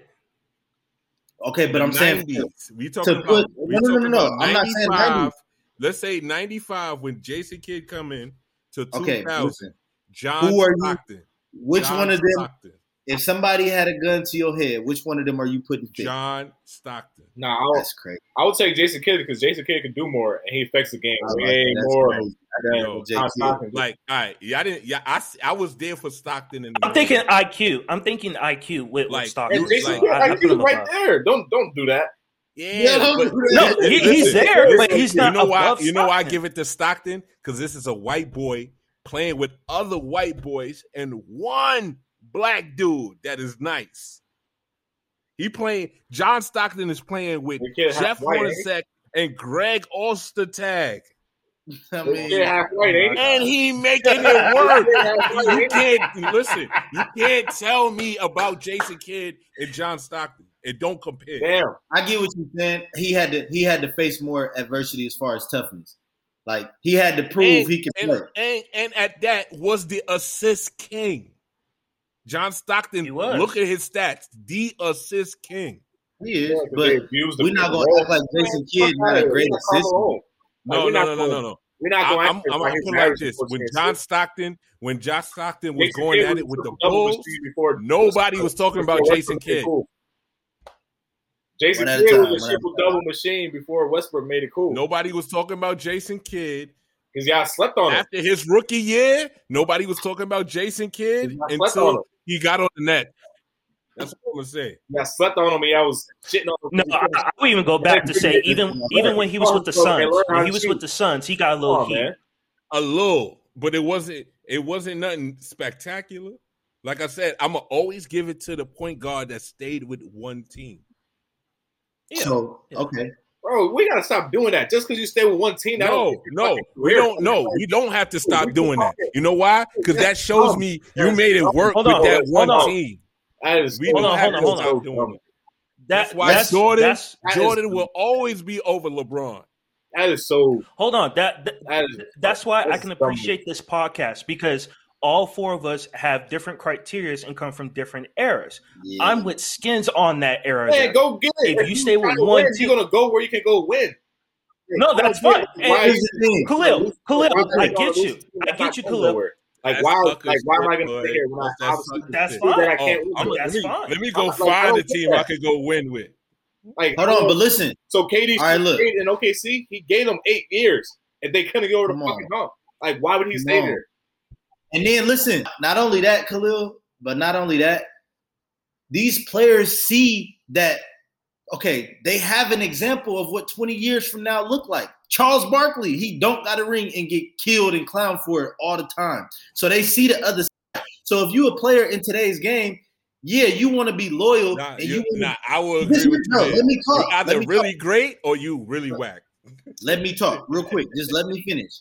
Okay, but I'm saying 90s. We talking to about put- we no, no, no, no, no. about I'm not saying 95. Let's say 95 when Jason Kidd come in to 2000. okay. Listen, John Who are you? Stockton. which John one of them? Stockton. If somebody had a gun to your head, which one of them are you putting fifth? John Stockton. Nah, I would, That's crazy. I would take Jason Kidd because Jason Kidd can do more and he affects the game I like way that. More crazy. than Yo, Jay John Kidd. Stockton. Like, all right, yeah, I didn't. Yeah, I, I was there for Stockton. And I'm thinking IQ. I'm thinking IQ with, Like, with Stockton. Jason like, Kidd, I- I like, put he's him right above. there. Don't don't do that. yeah, Yeah, but- No, he- Listen, he's there, but he's not You know why? above You know why I give it to Stockton? Because this is a white boy playing with other white boys and one black dude that is nice. He playing. John Stockton is playing with The kid half Jeff white, ain't he? Hornacek and Greg Ostertag, I mean, kid half white, ain't he? and he <laughs> making it work. The kid half white, you can't listen. You can't tell me about Jason Kidd and John Stockton. It don't compare. Damn. I get what you're saying. He had to he had to face more adversity as far as toughness. Like he had to prove and, he could and, play. and and at that was the assist king. John Stockton, look at his stats. The assist king. He is, Yeah, 'cause but they abused the we're not gonna act like. Jason Kidd not a great assist. No, no, no, no, no, no. We're not I, going I'm, I'm like gonna his put like this: when John Stockton, when Josh Stockton was Jason going Kidd at was it with the Bulls, before- nobody was talking about Jason Westbrook made it Kidd. Jason One at a Kidd time, was a triple double machine before Westbrook made it cool. Nobody was talking about Jason Kidd because y'all slept on him. after his rookie year. Nobody was talking about Jason Kidd I slept on him. until he got on the net. That's what I'm gonna say. Y'all slept on him. and Y'all was shitting on him. No, I, I would even go back to say even even when he was with the Suns, when he was with the Suns, he got a little on, heat. man. a little, but it wasn't. It wasn't nothing spectacular. Like I said, I'm gonna always give it to the point guard that stayed with one team. Yeah. So Yeah. okay, Bro, we gotta stop doing that. Just because you stay with one team, No, no, we don't. No, we don't have to stop doing that. You know why? Because that shows me you made it work Hold with on, that one on. team. That is We Hold don't on, have hold on, to hold stop on. doing it. That, That's why that's, Jordan, that's- that is- Jordan will always be over LeBron. that is so. hold on. That, that That is. that's why I that's can dumb. appreciate this podcast because all four of us have different criterias and come from different eras. yeah. I'm with skins on that era. Man, go get it. If you stay with one win, team- you're gonna go where you can go win. No, that's fine. get it. And- Why is the thing. Khalil, Khalil, I get you. I get you, going Khalil. Like That's why? Like why am I gonna but sit here when I that's- that's obviously That's shit. that I can't Oh, win? That's let me, fine. Let me go Like, I find don't a team. I could go win with. Like Hold on, but listen, So KD All right, look. stayed in OKC. He gave them eight years, and they couldn't get over the Come fucking hump. Like why would he Come stay on. there? And then listen. Not only that, Khalil, but not only that, these players see that. Okay, they have an example of what 20 years from now look like. Charles Barkley, he don't got a ring and get killed and clown for it all the time. So they see the other side. So if you a player in today's game, yeah, you want to be loyal Nah, and you, nah, I will agree with you. let me talk. either Let me really great or you really whack. Let me talk real quick. Just let me finish.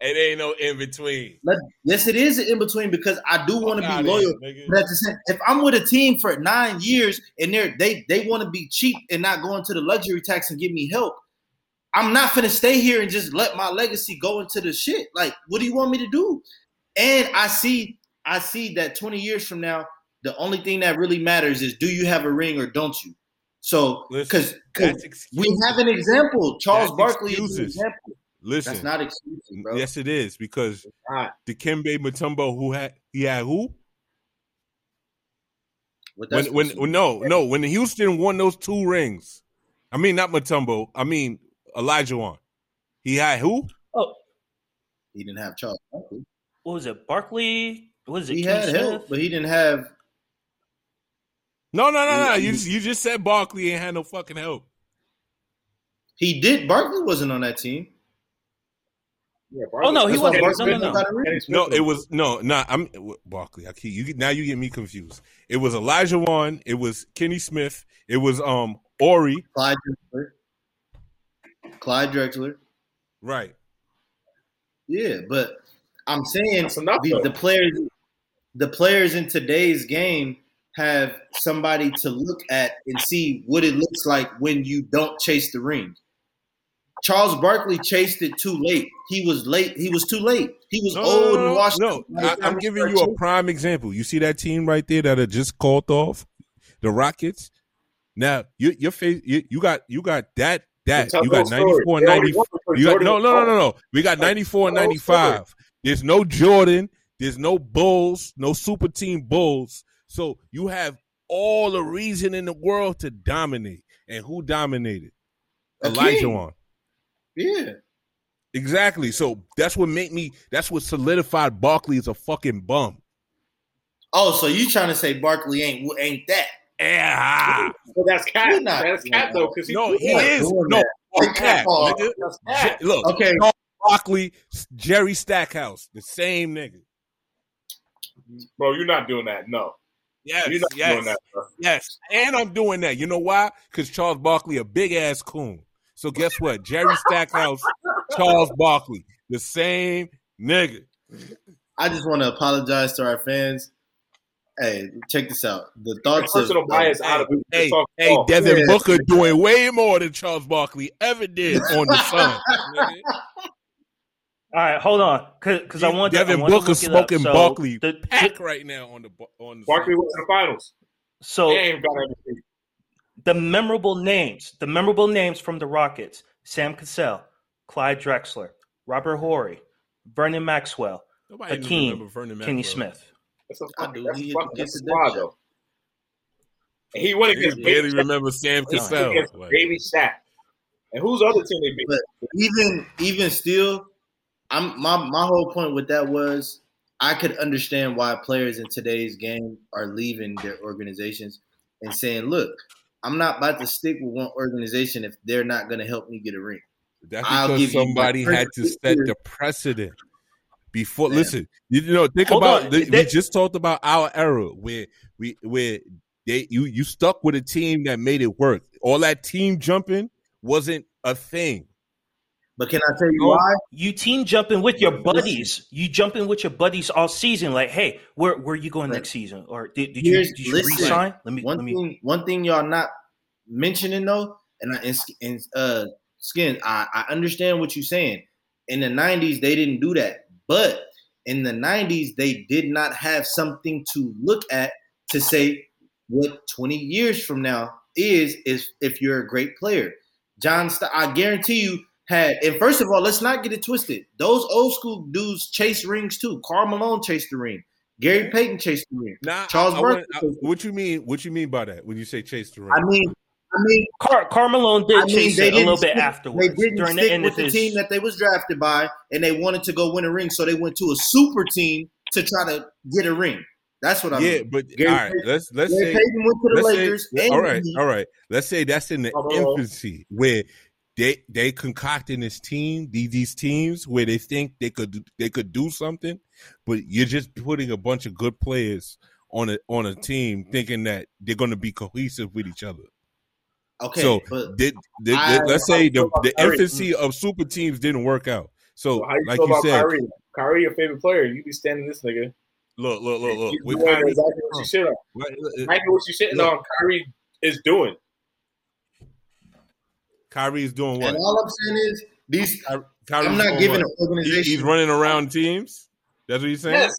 It ain't no in between. Yes, it is in between because I do want to be loyal. here. But at the same, if I'm with a team for nine years and they're they they want to be cheap and not go into the luxury tax and give me help, I'm not gonna stay here and just let my legacy go into the shit. Like, what do you want me to do? And I see, I see that 20 years from now, the only thing that really matters is do you have a ring or don't you? So, because we have an example. Charles That's Barkley is an example. Listen, That's not excuses, bro. yes, it is because Not. Dikembe Mutombo, who had he had who? When when, when no no when Houston won those two rings, I mean, not Mutombo. I mean Olajuwon. He had who? Oh, He didn't have Charles. Barkley. what was it? Barkley? What was it? He Kenny had Smith? help, but he didn't have. No, no, no, no. He- You just, you just said Barkley ain't had no fucking help. He did. Barkley wasn't on that team. Yeah, Oh, no, he wasn't. Barkley No, no, no. got a ring. Kenny Smith No, it was no, no. I'm Barkley. I keep you. Now you get me confused. It was Olajuwon. It was Kenny Smith. It was um Horry. Clyde Drexler. Clyde Drexler. Right. Yeah, but I'm saying enough, the, the players, the players in today's game have somebody to look at and see what it looks like when you don't chase the ring. Charles Barkley chased it too late. He was late. He was too late. He was No, old no, and washed. no. up I, I'm giving you a prime example. You see that team right there that are just called off, the Rockets. Now you your face you, you got you got that that you got story. 94 They already 90 won because you got, no no no no no we got 94 and Tell the story. 95 there's no Jordan there's no Bulls no super team Bulls so you have all the reason in the world to dominate and who dominated Elijah king. Wan Yeah, exactly so that's what made me that's what solidified Barkley as a fucking bum Oh, so you trying to say Barkley ain't ain't that? yeah But that's cat. Not That's cat that. though, because no he not is no that. fuck Oh, nigga. Cat. look Okay, Charles Barkley Jerry Stackhouse the same nigga Bro, you're not doing that. No, yes you're not yes doing that. Bro. Yes, and I'm doing that. You know why? Because Charles Barkley a big ass coon. So guess what? Jerry Stackhouse, Charles Barkley, the same nigga. I just want to apologize to our fans. Hey, check this out. The thoughts of Personal bias out of it. Hey, Just talk hey. Devin Yeah. Booker doing way more than Charles Barkley ever did on the Sun. <laughs> All right, hold on, because I want Devin I Booker look it up. smoking So Barkley The, pack right now on the on the Barkley Sun. went to the finals. so They ain't got everything. The memorable names, the memorable names from the Rockets: Sam Cassell, Clyde Drexler, Robert Horry, Vernon Maxwell, Nobody even Hakeem, remember Vernon Kenny Smith. That's a I fucking, do. that's He- fucking he that's gets a the squad though. And he went against barely Baby Shaq. remember Sam Cassell. Baby Shaq. And who's the other team they beat? But even even still, I'm my my whole point with that was I could understand why players in today's game are leaving their organizations and saying, "Look, I'm not about to stick with one organization if they're not going to help me get a ring." That's I'll because give you my somebody had to set the precedent before. Man. Listen, you know, think Hold about. the- we just talked about our era where we where they you you stuck with a team that made it work. All that team jumping wasn't a thing. But can I tell you why? You team jumping with your Listen. buddies. You jumping with your buddies all season. Like, hey, where where are you going Right. next season? Or did, did you did you resign? Let me One let me. thing, one thing y'all not mentioning though, and I, and, and uh, skin, I, I understand what you're saying. In the '90s, they didn't do that, but in the '90s, they did not have something to look at to say what 20 years from now is is if you're a great player. John, St- I guarantee you had. And first of all, let's not get it twisted. Those old school dudes chase rings too. Karl Malone chased the ring. Gary Payton chased the ring. Now, Charles I, I Barkley want- I- what you mean? What you mean by that? When you say chase the ring? I mean, I mean, Car- Carmelo did I mean, chase they it a little didn't bit afterwards They didn't during the stick end with of the his. team that they was drafted by, and they wanted to go win a ring, so they went to a super team to try to get a ring. That's what I yeah, mean. but Gary all right. Payton- Let's let's Gary say Payton went to the let's say- Lakers. and all right, he- all right. Let's say that's in the oh. infancy where they they concocting this team, these these teams where they think they could do- they could do something, but you're just putting a bunch of good players on a on a team thinking that they're going to be cohesive with each other. Okay, so but did, did- I- let's say the, the infancy of super teams didn't work out. So how you like feel you about said, Kyrie? Kyrie, your favorite player. You be standing this nigga. look, look, look, look. He's With doing Kyrie, exactly what you oh. shit on. what- uh, uh, Exactly what you shitting Look. on. Kyrie is doing. Kyrie's doing what? and all I'm saying is these. Kyrie's I'm not giving what? an He- organization. he's running around teams. That's what you're saying. Yes.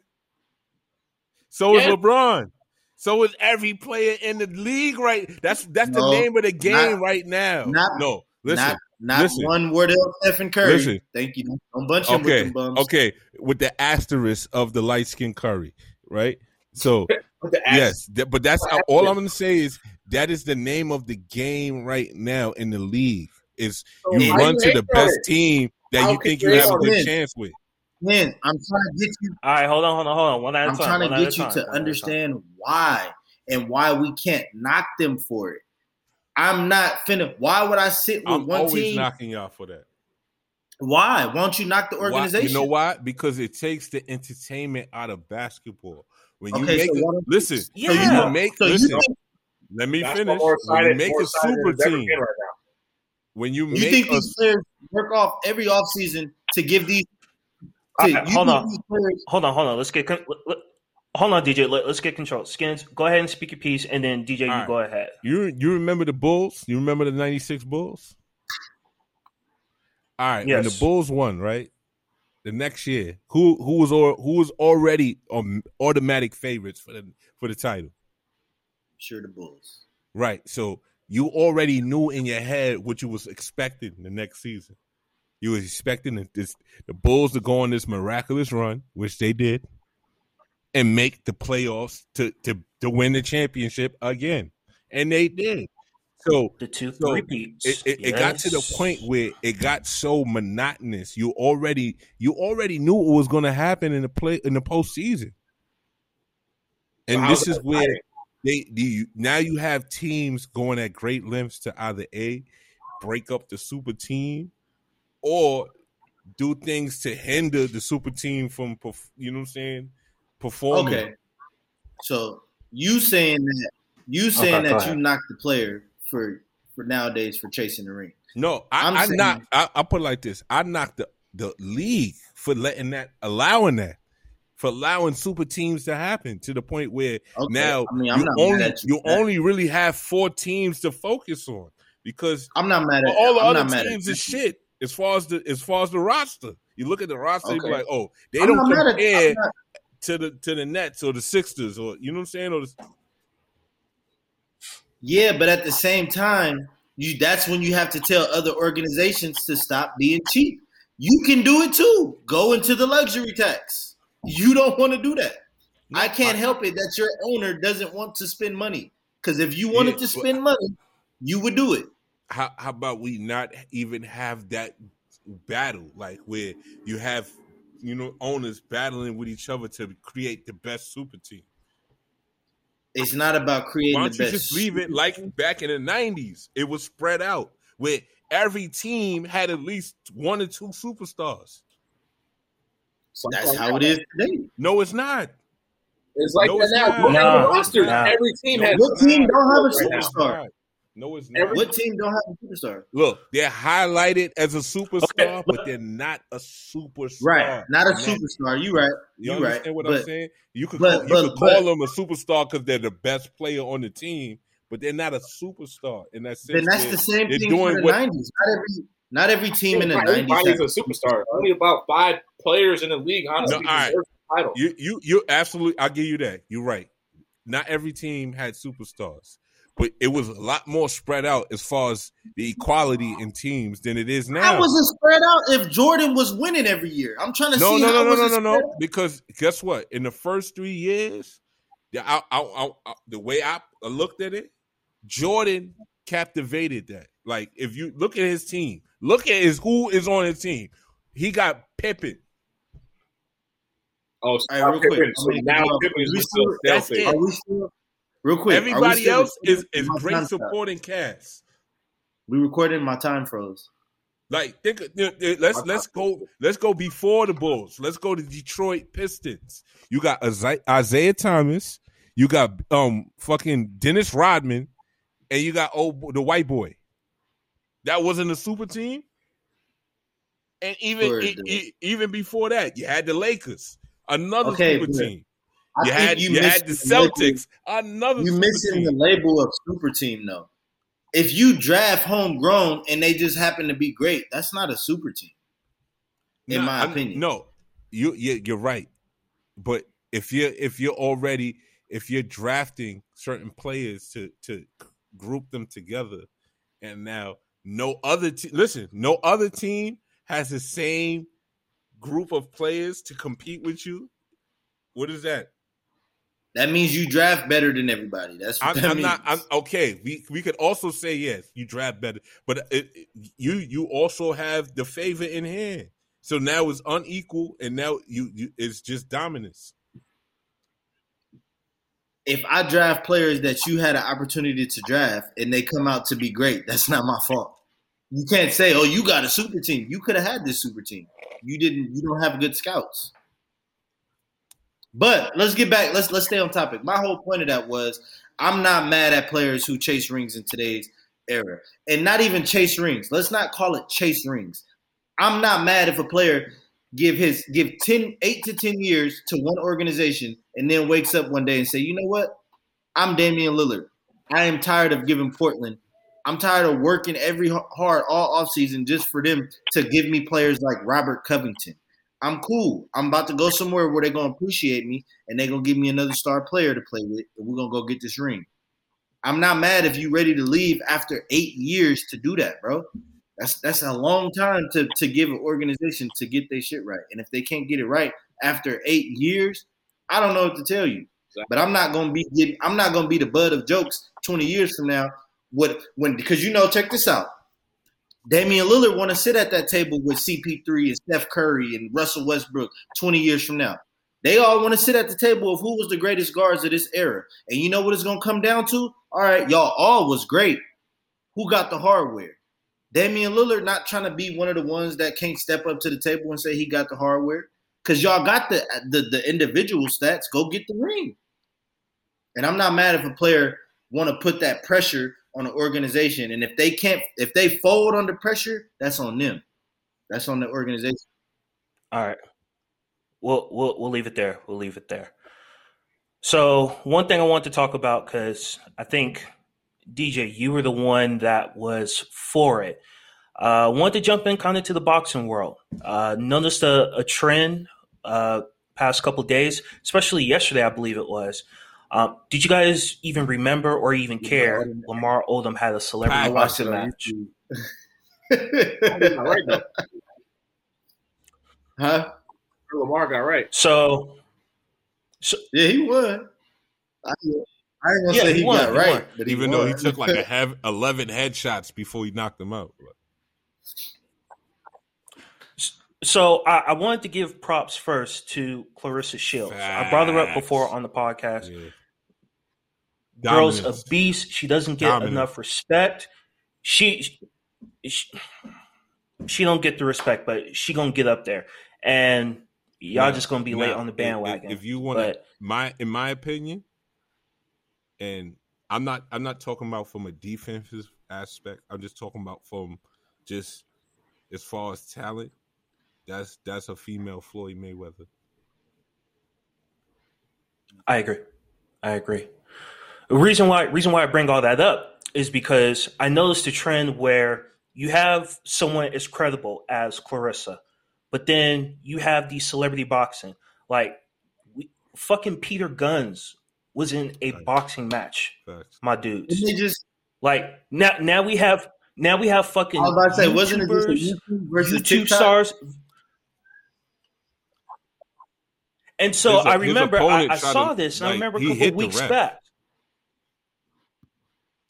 So is LeBron. So is every player in the league right. That's that's No, the name of the game not- right now. not- no, listen. not not listen. one Wardell, Stephen Curry. Listen. Thank you. Don't bunch him with okay, them bums. okay, with the asterisk of the light skin Curry, right? So <laughs> With the ass. yes, th- but that's all I'm going to say is that is the name of the game right now in the league. Is So you how run to the best it? team that How you think you you have a good it? chance with. Man, I'm trying to get you. All right, hold on, hold on, hold on. One at a I'm time. trying to at get you time, to one at a time. understand why and why we can't knock them for it. I'm not finna. Why would I sit with I'm one always team? knocking y'all for that. Why? Why don't you knock the Why- organization? you know why? Because it takes the entertainment out of basketball. When you Okay, make so a, why don't- listen, So Yeah. you make So you listen. Think, let me That's finish. more When you make a super team, right now. when you you make think a these players work off every offseason to give these? To, All right, hold on. players- Hold on, hold on. Let's get let- let- hold on, DJ. Let, us get control. Skins, go ahead and speak your piece, and then DJ, you All right. go ahead. You you remember the Bulls? You remember the '96 Bulls? All right, when the Bulls won, right? The next year, who who was or who was already um, automatic favorites for the for the title? Sure, the Bulls. Right. So you already knew in your head what you was expecting the next season. You was expecting the, this, the Bulls to go on this miraculous run, which they did, and make the playoffs to to to win the championship again, and they did. So The two So, repeats. it, it, it got to the point where it got so monotonous. You already you already knew what was going to happen in the play in the postseason, and how's this is where exciting? They the, now you have teams going at great lengths to either a break up the super team or do things to hinder the super team from perf- you know what I'm saying performing. Okay. So you saying that you saying Okay, that you ahead. knocked the player for for nowadays for chasing the ring. No, I'm I, I saying- knock. I, I put it like this: I knocked the the league for letting that, allowing that, for allowing super teams to happen to the point where Okay. now I mean, I'm you only you you only really have four teams to focus on because I'm not mad at all the I'm other teams is shit as far as the as far as the roster. You look at the roster, Okay. like, oh, they I'm don't mad at- compare not- to the to the Nets or the Sixers or you know what I'm saying or the, Yeah, but at the same time, you that's when you have to tell other organizations to stop being cheap. You can do it too. Go into the luxury tax. You don't want to do that. I can't help it that your owner doesn't want to spend money. Because if you wanted Yeah, to spend money, you would do it. how how about we not even have that battle like where you have you know owners battling with each other to create the best super team It's not about creating why don't you best. just leave it like back in the 90s it was spread out where every team had at least one or two superstars That's how it is today. no it's not It's like No, that now. not. Look at Nah, the rosters. nah. Every team No, has. What team don't have a right superstar? Not. no it's not Every- What team don't have a superstar? look they're highlighted as a superstar Okay, but they're not a superstar Right, not a And superstar. You right. You You understand right. what I'm saying? You could but- call, you but- could call but- them a superstar because they're the best player on the team, but they're not a superstar in that sense. then that's the same they're thing for doing the what- nineties. Not every not every team in the Not nineties. Everybody's a superstar. Only about five players in the league, honestly, No, all right. deserve the title. You you you absolutely. I'll give you that. You're right. Not every team had superstars, but it was a lot more spread out as far as the equality in teams than it is now. How was it spread out if Jordan was winning every year? I'm trying to no, see no, how no, no, was no, it no, spread no. Because guess what? In the first three years, the, I, I, I, I- the way I looked at it, Jordan captivated that. Like, if you look at his team, look at his who is on his team. He got Pippen. Oh, All right, Scott real quick. So now Pippen is still that's it. Are we still real quick? Everybody else is is great supporting cast. We recorded My time froze. Like, think. of- you know, Let's let's go. Let's go before the Bulls. Let's go to Detroit Pistons. You got Isiah Isiah Thomas. You got um fucking Dennis Rodman, and you got old the white boy. That wasn't a super team. And even e- e- even before that, you had the Lakers, another Okay, super team. I You had you, missing had the Celtics, another You missing team. the label of super team though. If you draft homegrown and they just happen to be great, that's not a super team. in my I'm- opinion. No, you you you're right. But if you're if you're already if you're drafting certain players to to group them together, and now no other team. listen, no other team has the same group of players to compete with you. What is that? That means you draft better than everybody. That's what I'm, that I'm not. I'm okay. We we could also say yes, you draft better, but it, it- you you also have the favor in hand. So now it's unequal, and now you, you it's just dominance. if I draft players that you had an opportunity to draft and they come out to be great, that's not my fault. You can't say, "Oh, you got a super team." You could have had this super team. You didn't. You don't have good scouts. But let's get back. Let's let's stay on topic. My whole point of that was I'm not mad at players who chase rings in today's era, and not even chase rings. Let's not call it chase rings. I'm not mad if a player give his give 10 8 to 10 years to one organization and then wakes up one day and say, "You know what? I'm Damian Lillard. I am tired of giving Portland. I'm tired of working every hard all offseason just for them to give me players like Robert Covington. I'm cool. I'm about to go somewhere where they're gonna appreciate me and they're gonna give me another star player to play with, and we're gonna go get this ring. I'm not mad if you're ready to leave after eight years to do that, bro. That's that's a long time to to give an organization to get their shit right. And if they can't get it right after eight years, I don't know what to tell you. But I'm not gonna be getting, I'm not gonna be the butt of jokes 20 years from now. What when because you know, check this out. Damian Lillard want to sit at that table with CP3 and Steph Curry and Russell Westbrook 20 years from now. They all want to sit at the table of who was the greatest guards of this era. And you know what it's gonna come down to? All right, y'all all was great. Who got the hardware? Damian Lillard not trying to be one of the ones that can't step up to the table and say he got the hardware. Cause y'all got the the, the individual stats. Go get the ring. And I'm not mad if a player want to put that pressure on an organization. And if they can't, if they fold under pressure, that's on them. That's on the organization. All right. We'll we'll we'll leave it there. We'll leave it there. So one thing I want to talk about because I think DJ, you were the one that was for it. I uh, want to jump in kind of to the boxing world. Uh, noticed a, a trend uh, past couple days, especially yesterday, I believe it was. Um, did you guys even remember or even care Lamar Odom had a celebrity I watched it boxing on match? YouTube. Got right though. <laughs> huh? Lamar got right. So Yeah, he won. I, I ain't gonna Yeah, say he he, won, got he right, won. but he Even though he took like a <laughs> hev- eleven headshots before he knocked him out. So I, I wanted to give props first to Claressa Shields. I brought her up before on the podcast. Yeah. Girl's Dominance. a beast. She doesn't get Dominant. enough respect. She, she she don't get the respect, but she gonna get up there. And y'all Now- just gonna be late on the bandwagon. If, if you want but my in my opinion, and I'm not I'm not talking about from a defensive aspect. I'm just talking about from just as far as talent. That's that's a female Floyd Mayweather. I agree. I agree. The reason why reason why I bring all that up is because I noticed a trend where you have someone as credible as Claressa, but then you have the celebrity boxing like we, fucking Peter Guns was in a Right. boxing match, Facts. my dudes. Didn't they just Like now now we have now we have fucking I was about to say, wasn't it just a YouTubers, YouTube versus YouTube TikTok? stars. And so His- I remember I, I saw to- this, and I remember a couple weeks back.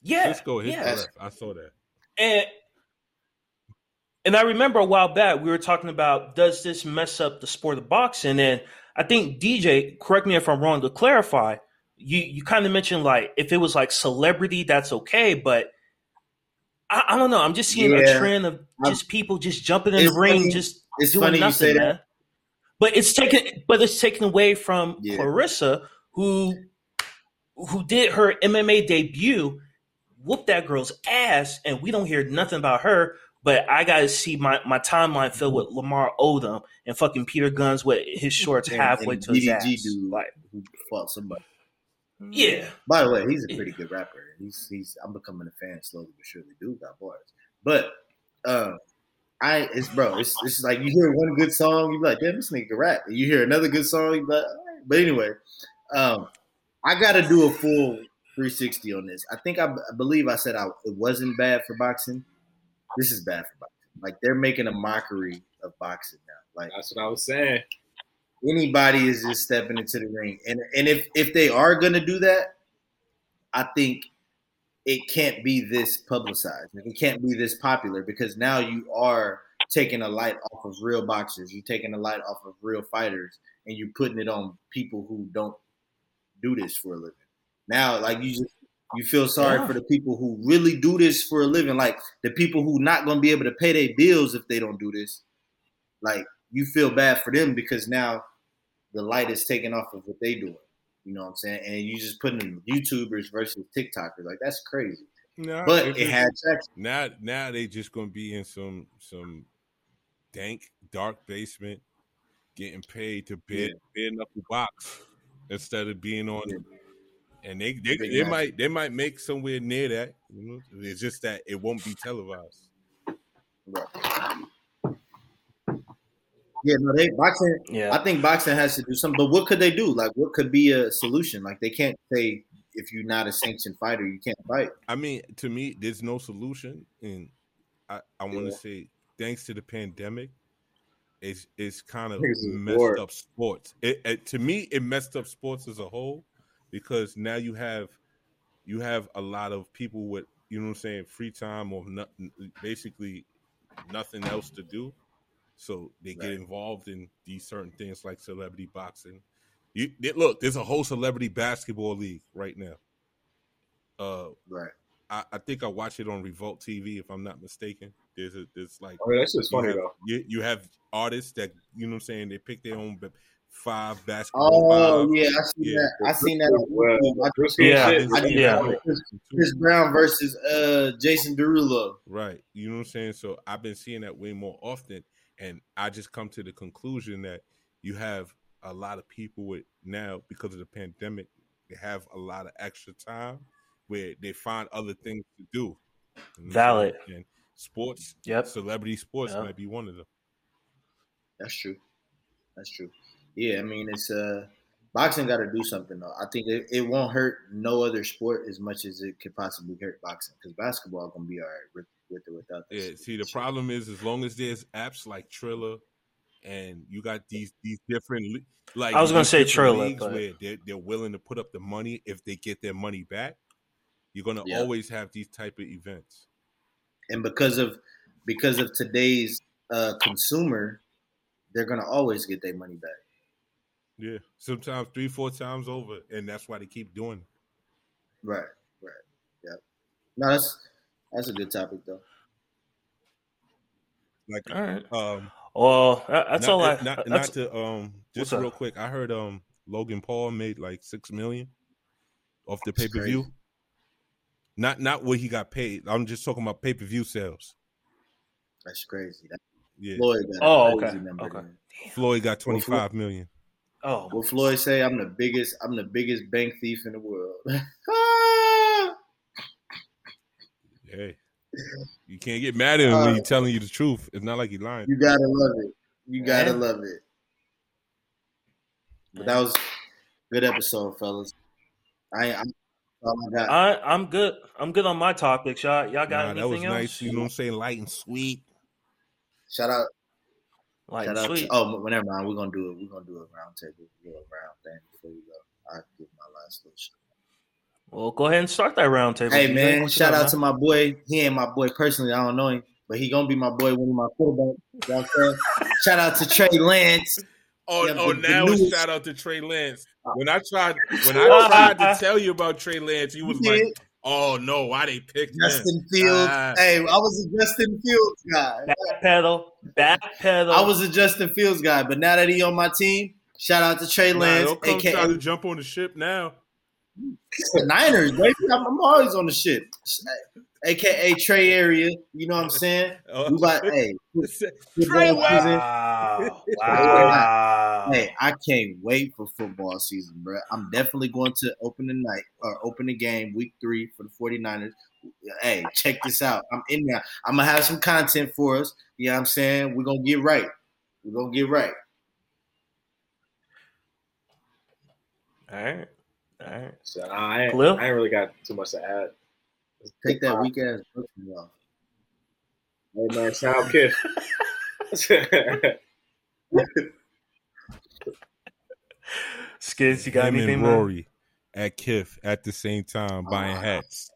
Yeah, Cisco hit yeah. the ref. I saw that. and and I remember a while back we were talking about does this mess up the sport of boxing? And I think DJ, correct me if I'm wrong, to clarify, you you kind of mentioned like if it was like celebrity, that's okay, but I, I don't know. I'm just seeing a trend of just people just jumping in It's the ring, funny- just It's doing funny you nothing, say that. man. But it's taken, but it's taken away from Yeah. Claressa, who who did her MMA debut, whooped that girl's ass, and we don't hear nothing about her. But I got to see my, my timeline filled with Lamar Odom and fucking Peter Guns with his shorts halfway to his ass. dude Like, who fought somebody. yeah, By the way, he's a pretty good rapper. He's he's I'm becoming a fan slowly but surely. Dude got bars. But um I it's bro, it's it's like you hear one good song, you be like, damn, this nigga rap. And you hear another good song, you be like, right. but anyway, um I gotta do a full 360 on this. I think I, b- I believe I said I, it wasn't bad for boxing. This is bad for boxing. Like they're making a mockery of boxing now. Like That's what I was saying. anybody is just stepping into the ring. And and if if they are gonna do that, I think it can't be this publicized. It can't be this popular because now you are taking a light off of real boxers. You're taking a light off of real fighters, and you're putting it on people who don't do this for a living. Now, like you just you feel sorry Yeah. for the people who really do this for a living, like the people who not gonna be able to pay their bills if they don't do this. Like you feel bad for them because now the light is taken off of what they doing. You know what I'm saying? And you just putting them YouTubers versus TikTokers. Like that's crazy. Nah, But it's it just- had traction. now now they just gonna be in some some dank dark basement getting paid to bid bid up the box instead of being on Yeah. And they they, they might they might make somewhere near that you know it's just that it won't be televised Right. Yeah, no, they boxing. Yeah. I think boxing has to do something. But what could they do? Like, what could be a solution? Like, they can't say if you're not a sanctioned fighter, you can't fight. i mean to me there's no solution and i i want to Yeah. say thanks to the pandemic it's it's kind of messed bored. up sports it, it to me it messed up sports as a whole because now you have you have a lot of people with you know what I'm saying free time or not, basically nothing else to do, so they get involved in these certain things like celebrity boxing. You they- look, there's a whole celebrity basketball league right now. Uh, Right. I, I think I watch it on Revolt TV if I'm not mistaken. There's a there's like Oh, that's just funny have, though. You, you have artists that you know what I'm saying they pick their own five basketball. Oh five, yeah, I seen Yeah. that. I seen that. On YouTube. I- Briscoe Yeah, shit, I yeah. funny. Chris, Chris Brown versus uh Jason Derulo. Right. You know what I'm saying? So I've been seeing that way more often. And I just come to the conclusion that you have a lot of people with now, because of the pandemic, they have a lot of extra time where they find other things to do. You know what I'm Valid. And sports, Yep. celebrity sports Yeah. might be one of them. That's true. That's true. Yeah, I mean it's uh boxing got to do something though. I think it, it won't hurt no other sport as much as it could possibly hurt boxing because basketball gonna be all right with with or without. that Yeah. See, the problem is as long as there's apps like Triller and you got these these different like I was gonna say Triller, leagues but- where they're, they're willing to put up the money if they get their money back. You're gonna Yeah. always have these type of events. and because of because of today's uh consumer, they're gonna always get their money back. Yeah, sometimes three, four times over, and that's why they keep doing it. Right. Right. Yeah. No, that's that's a good topic though. Like, All right. um, Well, that's not, all I. Not, not to um, just What's up? real quick. I heard um, Logan Paul made like six million off the pay per view. Not not what he got paid. I'm just talking about pay per view sales. That's crazy. That Yeah, Floyd got a Oh, crazy okay, number okay. Floyd got twenty five million. Oh, What Floyd say? I'm the biggest. I'm the biggest bank thief in the world. <laughs> Hey, you can't get mad at him when Uh, he's telling you the truth. It's not like he's lying. you gotta love it. You gotta Yeah. love it. But that was a good episode, fellas. I, I'm all I got. I, I'm good. I'm good on my topics. Y'all, y'all got Nah, anything that was else? nice. You know what I'm saying? Light and sweet. Shout out, Like shout out. To, oh, well, never mind. We're gonna do it. We're gonna do a round table, do a round thing before we go. I give my last little shit. Well, go ahead and start that round table. Hey man, What shout out man? to my boy. He ain't my boy personally. I don't know him, but he gonna be my boy when he my quarterback. You know what I'm saying? shout out to Trey Lance. Oh, Yeah, oh! the- the now it's newest- shout out to Trey Lance. When I tried, when <laughs> I tried to tell you about Trey Lance, you was You like, did. "Oh no, why they picked him?" Justin Fields. Ah. hey, I was a Justin Fields guy. Back pedal, back pedal. I was a Justin Fields guy, but now that he on my team, shout out to Trey Nah, Lance, don't come aka try to jump on the ship now. the Niners. Baby, I'm, I'm always on the ship, aka Trey area. You know what I'm saying? <laughs> Oh, We about hey, <laughs> Trey football Wow. <laughs> wow. Hey, I can't wait for football season, bro. I'm definitely going to open the night or open the game week three for the 49ers. Hey, check this out. I'm in there. I'm gonna have some content for us. You know what I'm saying? We're gonna get right. We're gonna get right. All right. All right. So I, ain't, I ain't really got too much to add. Take that weak ass Brooklyn off. Hey man, shout out Kid. <laughs> <laughs> <laughs> Skins, you got Him anything, and man? Rory at Kif at the same time buying hats.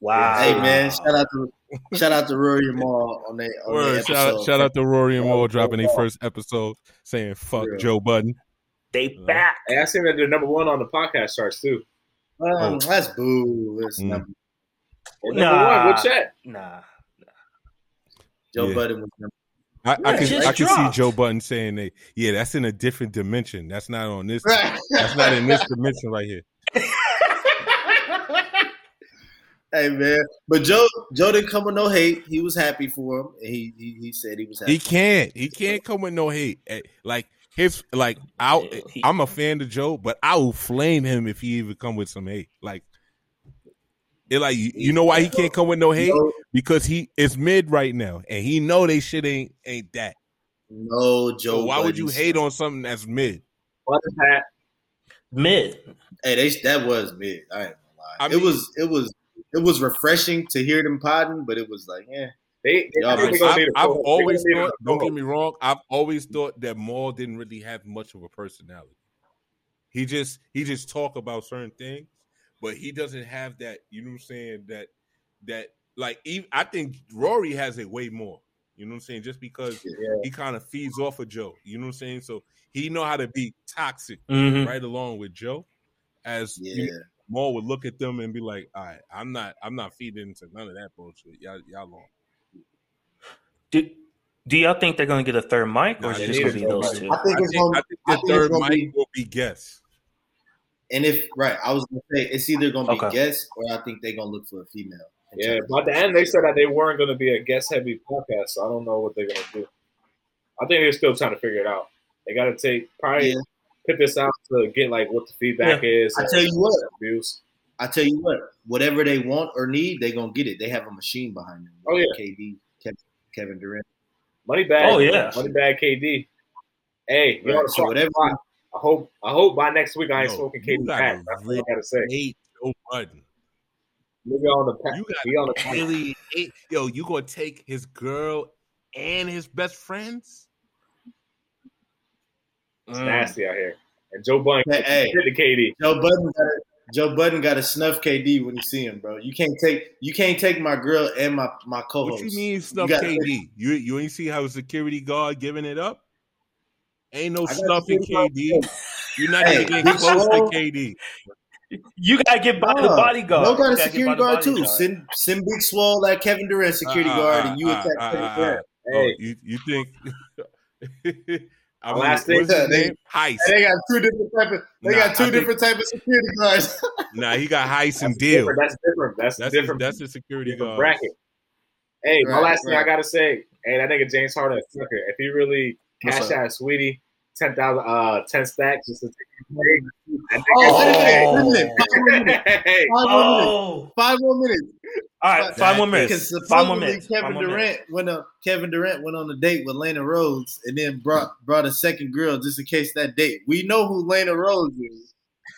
Wow. Hey man, shout out to shout out to Rory and Mal on their on their shout, out, episode. shout out to Rory and Yeah, Moore dropping their first episode saying fuck Yeah. Joe Budden. They back. Hey, I seen that they're number one on the podcast charts too. Um, Oh. That's boo. It's Mm. number, They're number Nah. one. What's that? Nah. Joe Yeah. Budden was number. I, I can I can see Joe Budden saying that. Yeah, that's in a different dimension. That's not on this. Right. That's not in this dimension right here. <laughs> hey man, but Joe Joe didn't come with no hate. He was happy for him. And he, he he said he was happy. He can't. He can't come with no hate. Eh, Like his like I I'm a fan of Joe, but I will flame him if he even come with some hate. Like it like you, you know why he can't come with no hate? no, Because he is mid right now and he know they shit ain't ain't that. no Joe. So why would you Budden. hate on something that's mid? What is that? Mid. Hey, they, that was mid. I ain't gonna lie. I it mean- was it was it was refreshing to hear them podding, but it was like, yeah, They, they, I think been- they're gonna I've, need a I've always They're gonna need thought. Don't get me wrong. I've always thought that Mal didn't really have much of a personality. He just he just talk about certain things, but he doesn't have that. You know what I'm saying? That that like even, I think Rory has it way more. You know what I'm saying? Just because Yeah. he kind of feeds off of Joe. You know what I'm saying? So he know how to be toxic Mhm. right along with Joe. As yeah. you know, Mal would look at them and be like, "All right, I'm not I'm not feeding into none of that bullshit. Y'all y'all long." Do, do y'all think they're going to get a third mic, or Nah, is it just going to be those two? I think I think. I think I the think third mic be- will be guests. And if right, I was gonna say it's either gonna be Okay. guests or I think they're gonna look for a female. Yeah, by the end they said that they weren't going to be a guest heavy podcast, so I don't know what they're going to do. I think they're still trying to figure it out. They got to take probably Yeah. put this out to get like what the feedback is. I tell you what. reviews. I tell you what, whatever they want or need, they're gonna get it. They have a machine behind them. Oh, yeah. KD, Kevin, Kevin Durant. Money bag. Oh, yeah. money bag. KD. Hey, Right, know, so so whatever- I hope I hope by next week I ain't Yo, smoking you KD gotta back. That's what I gotta say. Hate Joe Budden. Nigga on the pack. You got He on the pack. really hate. Yo, you gonna take his girl and his best friends? It's Mm. nasty out here. And Joe Budden Hey, hey. hit the KD. Joe Budden got to Joe Budden got to snuff KD when you see him, bro. You can't take you can't take my girl and my my co-host. What you mean snuff gotta- KD? You you ain't see how a security guard giving it up? Ain't no I got snuffing security guard. KD. You're not Hey, even getting Big close to KD. You got to get by the bodyguard. No got a security guard too. bodyguard. Send send Big Swole like Kevin Durant security Uh, guard, uh, and you uh, attack uh, Kevin uh, Durant. Oh, Hey, you you think? <laughs> I mean, Last what's thing- his name? Heist. They got two different type of they Nah, got two I think- different type of security guards. <laughs> Nah, he got Heist and that's Deal. different. That's different. That's, That's different. His, that's the security guard. bracket. Hey, my Right, last thing I gotta say, hey, that nigga James Harden, sucker. If he really What's cash out Saweetie ten thousand, uh, ten stacks just to take his money, that Oh, nigga- wait a minute, wait a minute. <laughs> Hey, Five more minutes. Oh. Five more minutes. All right, five more minutes. Because Five more supposedly minutes. Kevin Five more Durant minutes. went on Kevin Durant went on a date with Lena Rhoades and then brought brought a second girl just in case that date. We know who Lena Rhoades is.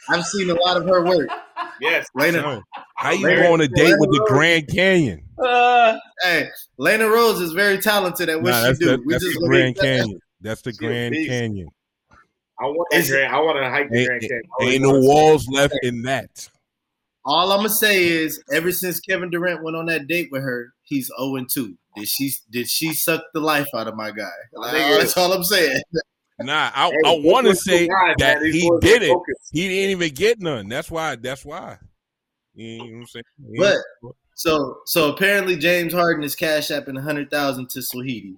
I've seen a lot of her work. <laughs> yes, Lena, Son, how you Larry- go on a date with the Larry- Grand Canyon? Uh, hey, Lena Rhoades is very talented at what Nah, she that's, do. the, we that's just the believe Grand that- Canyon. That's the She Grand. Canyon. I want that Is- Grand, I want to hike the Grand Canyon. I ain't no wanna walls left in that. All I'm gonna say is, ever since Kevin Durant went on that date with her, he's 0 2. Did she did she suck the life out of my guy? My nigga- that's all I'm saying. <laughs> Nah, I, Hey, I want to say so that man. He did it. Focused. He didn't even get none. That's why. That's why. You know what I'm saying? But so so apparently James Harden is cash apping a hundred thousand to Saweetie.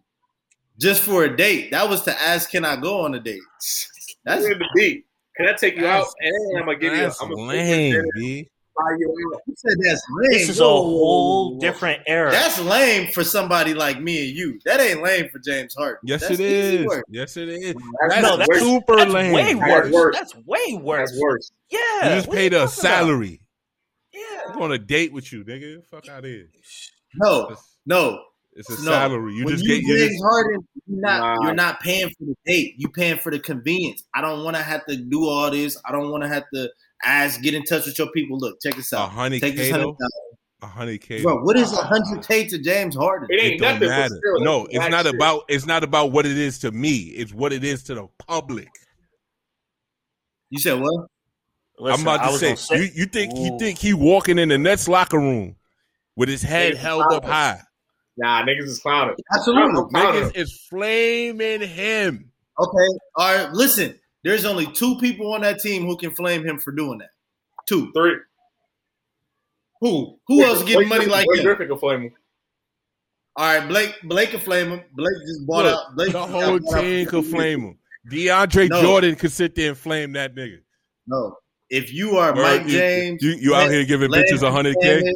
Just for a date. That was to ask, can I go on a date? That's That's the beat. Can I take you out? That's- And I'm gonna give you. that's I'm gonna lame, B. fly you out. you said that's lame. this is a whole different era. That's lame for somebody like me and you. That ain't lame for James Harden. Yes, That's it easy is. work. Yes, it is. That's, No, That's that's- super That's lame. way That's worse. worse. That's way worse. That's worse. Yeah. You just what paid a talking about? salary. Yeah. I'm on a date with you, nigga. Fuck out of here. No, no. It's a no. salary. You when just you get you James just, Harden, you're not Nah. you're not paying for the date. You paying for the convenience. I don't want to have to do all this. I don't want to have to ask, get in touch with your people. Look, check this a out. hundred Take this hundred though. A hundred K. Bro, what is a hundred K to James Harden? It It ain't don't nothing. Matter. still, No, it's black not shit. about it's not about what it is to me. It's what it is to the public. You said what? I'm about to say, say, you, you think Ooh. you think he walking in the Nets locker room with his head held up high? Nah, niggas is clowning. Absolutely, niggas is flaming him. Okay, all right. Listen, there's only two people on that team who can flame him for doing that. Two, three. Who? Who else getting money like that? Griffin can flame him. All right, Blake. Blake can flame him. Blake just bought Look, out. Blake the whole team could flame him. DeAndre no. Jordan could sit there and flame that nigga. No, if you are Mike James, you, you out here giving bitches hundred k.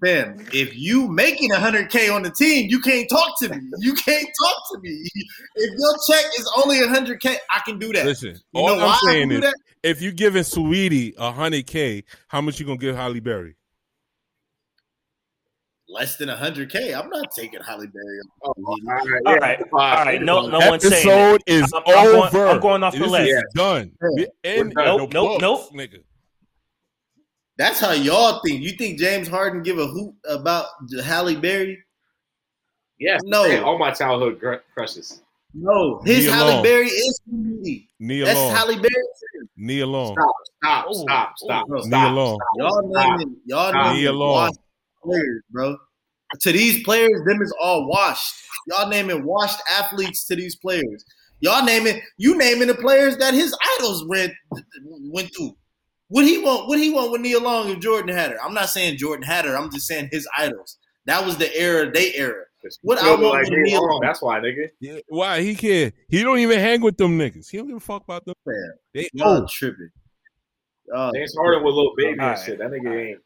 Man, if you making hundred k on the team, you can't talk to me. You can't talk to me. If your check is only hundred k, I can do that. Listen, you all I'm saying is, if you giving Saweetie hundred k, how much you gonna give Halle Berry? less than 100k. I'm not taking Halle Berry. Oh, all right, all right, all right. No, no one's saying episode is I'm, I'm over. Going, I'm going off the this list. Is done. Yeah. In, nope, nope, nope. Nigga. That's how y'all think. You think James Harden give a hoot about Halle Berry? Yes. No. All my childhood crushes. No, his Nia Halle Long. Berry is me. Nia That's Long. Halle Berry. Nia Long. Stop, stop, stop, stop. Oh, stop oh, Nia Long. Y'all naming, y'all naming Nia Long players, bro. To these players, them is all washed. Y'all naming washed athletes to these players. Y'all naming you naming the players that his idols went went through. What he want? What he want with Nia Long if Jordan had her? I'm not saying Jordan had her. I'm just saying his idols. That was the era, they era. What I want like with Nia Long? That's why, nigga. Yeah, why he care? He don't even hang with them niggas. He don't give a fuck about them. Man, they all tripping. Uh, James Harden with little baby and shit. That nigga ain't.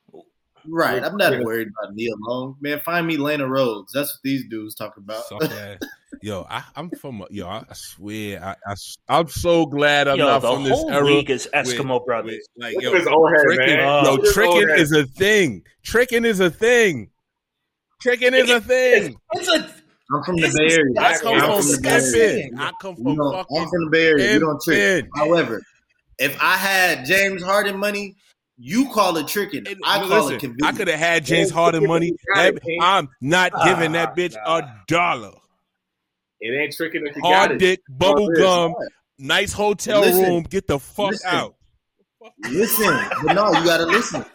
Right. I'm not worried about Nia Long. Man, find me Lana Rhoades. That's what these dudes talk about. <laughs> yo, I, am from yo. I swear, I, I am so glad I'm yo, not from this era. League is Eskimo with, brothers. With, like yo, his old head, tricking, man. yo, tricking is a thing. Tricking is a thing. Tricking is a thing. It's a. I'm from the Bay Area. I come from, from Pimpin. I come from fucking. I'm from the Bay Area. You don't trick. However, if I had James Harden money, you call it tricking. I call listen, it convenience. I could have had James Harden money. I'm not giving ah, that bitch a dollar. It ain't tricking if you Hard got dick, bubble gum, nice hotel listen, room. Get the fuck listen, out. Listen, but no, you gotta listen. <laughs>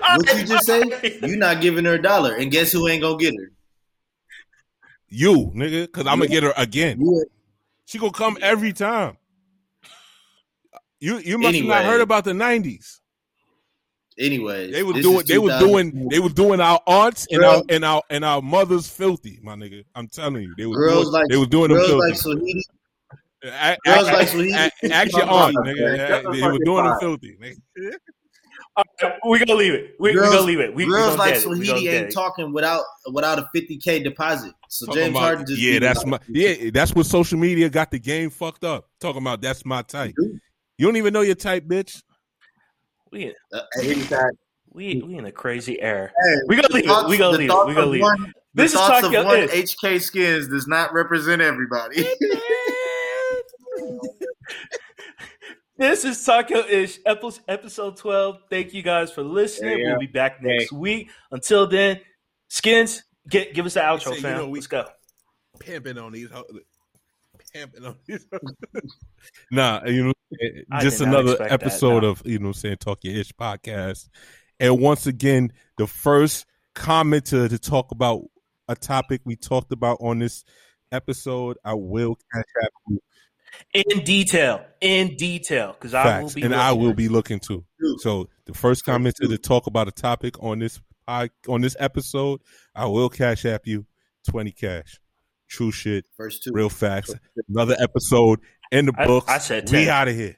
What you just say? You not giving her a dollar, and guess who ain't gonna get her? You, nigga, because I'm gonna get her again. She gonna come every time. You you must anyway. have not heard about the '90s. Anyway, they were doing they were doing they were doing our aunts and our and our and our mothers filthy, my nigga. I'm telling you, they were girls doing, like they were doing them filthy. Like Saweetie. I, girls I, like Saweetie. Ask your aunt, nigga. They were doing them filthy. Nigga. <laughs> Right, we gonna leave it. We, girls, we gonna leave it. We, girls we like Saweetie ain't talking without without a 50k deposit. So Talking James about, Harden just yeah, that's my yeah, that's what social media got the game fucked up. Talking about that's my type. You don't even know your type, bitch. We uh, we we in a crazy era. Hey, we gonna leave thoughts, it. We gonna leave it. We gonna leave one, it. This is talk of one HK skins does not represent everybody. <laughs> this is Talk Your Ish episode twelve. Thank you guys for listening. Yeah, we'll be back next hey. week. Until then, skins, get give us the outro, fam. You know, Let's go. Pimping on these, pimping these. <laughs> nah, you know, eh, just another episode that, no. of you know saying talk your ish podcast and once again the first commenter to talk about a topic we talked about on this episode i will catch up you. in detail in detail because i will be and i will be looking too so the first commenter to talk about a topic on this on this episode i will cash app you 20 cash true shit first two real facts another episode in the books. I, I said 10. we out of here.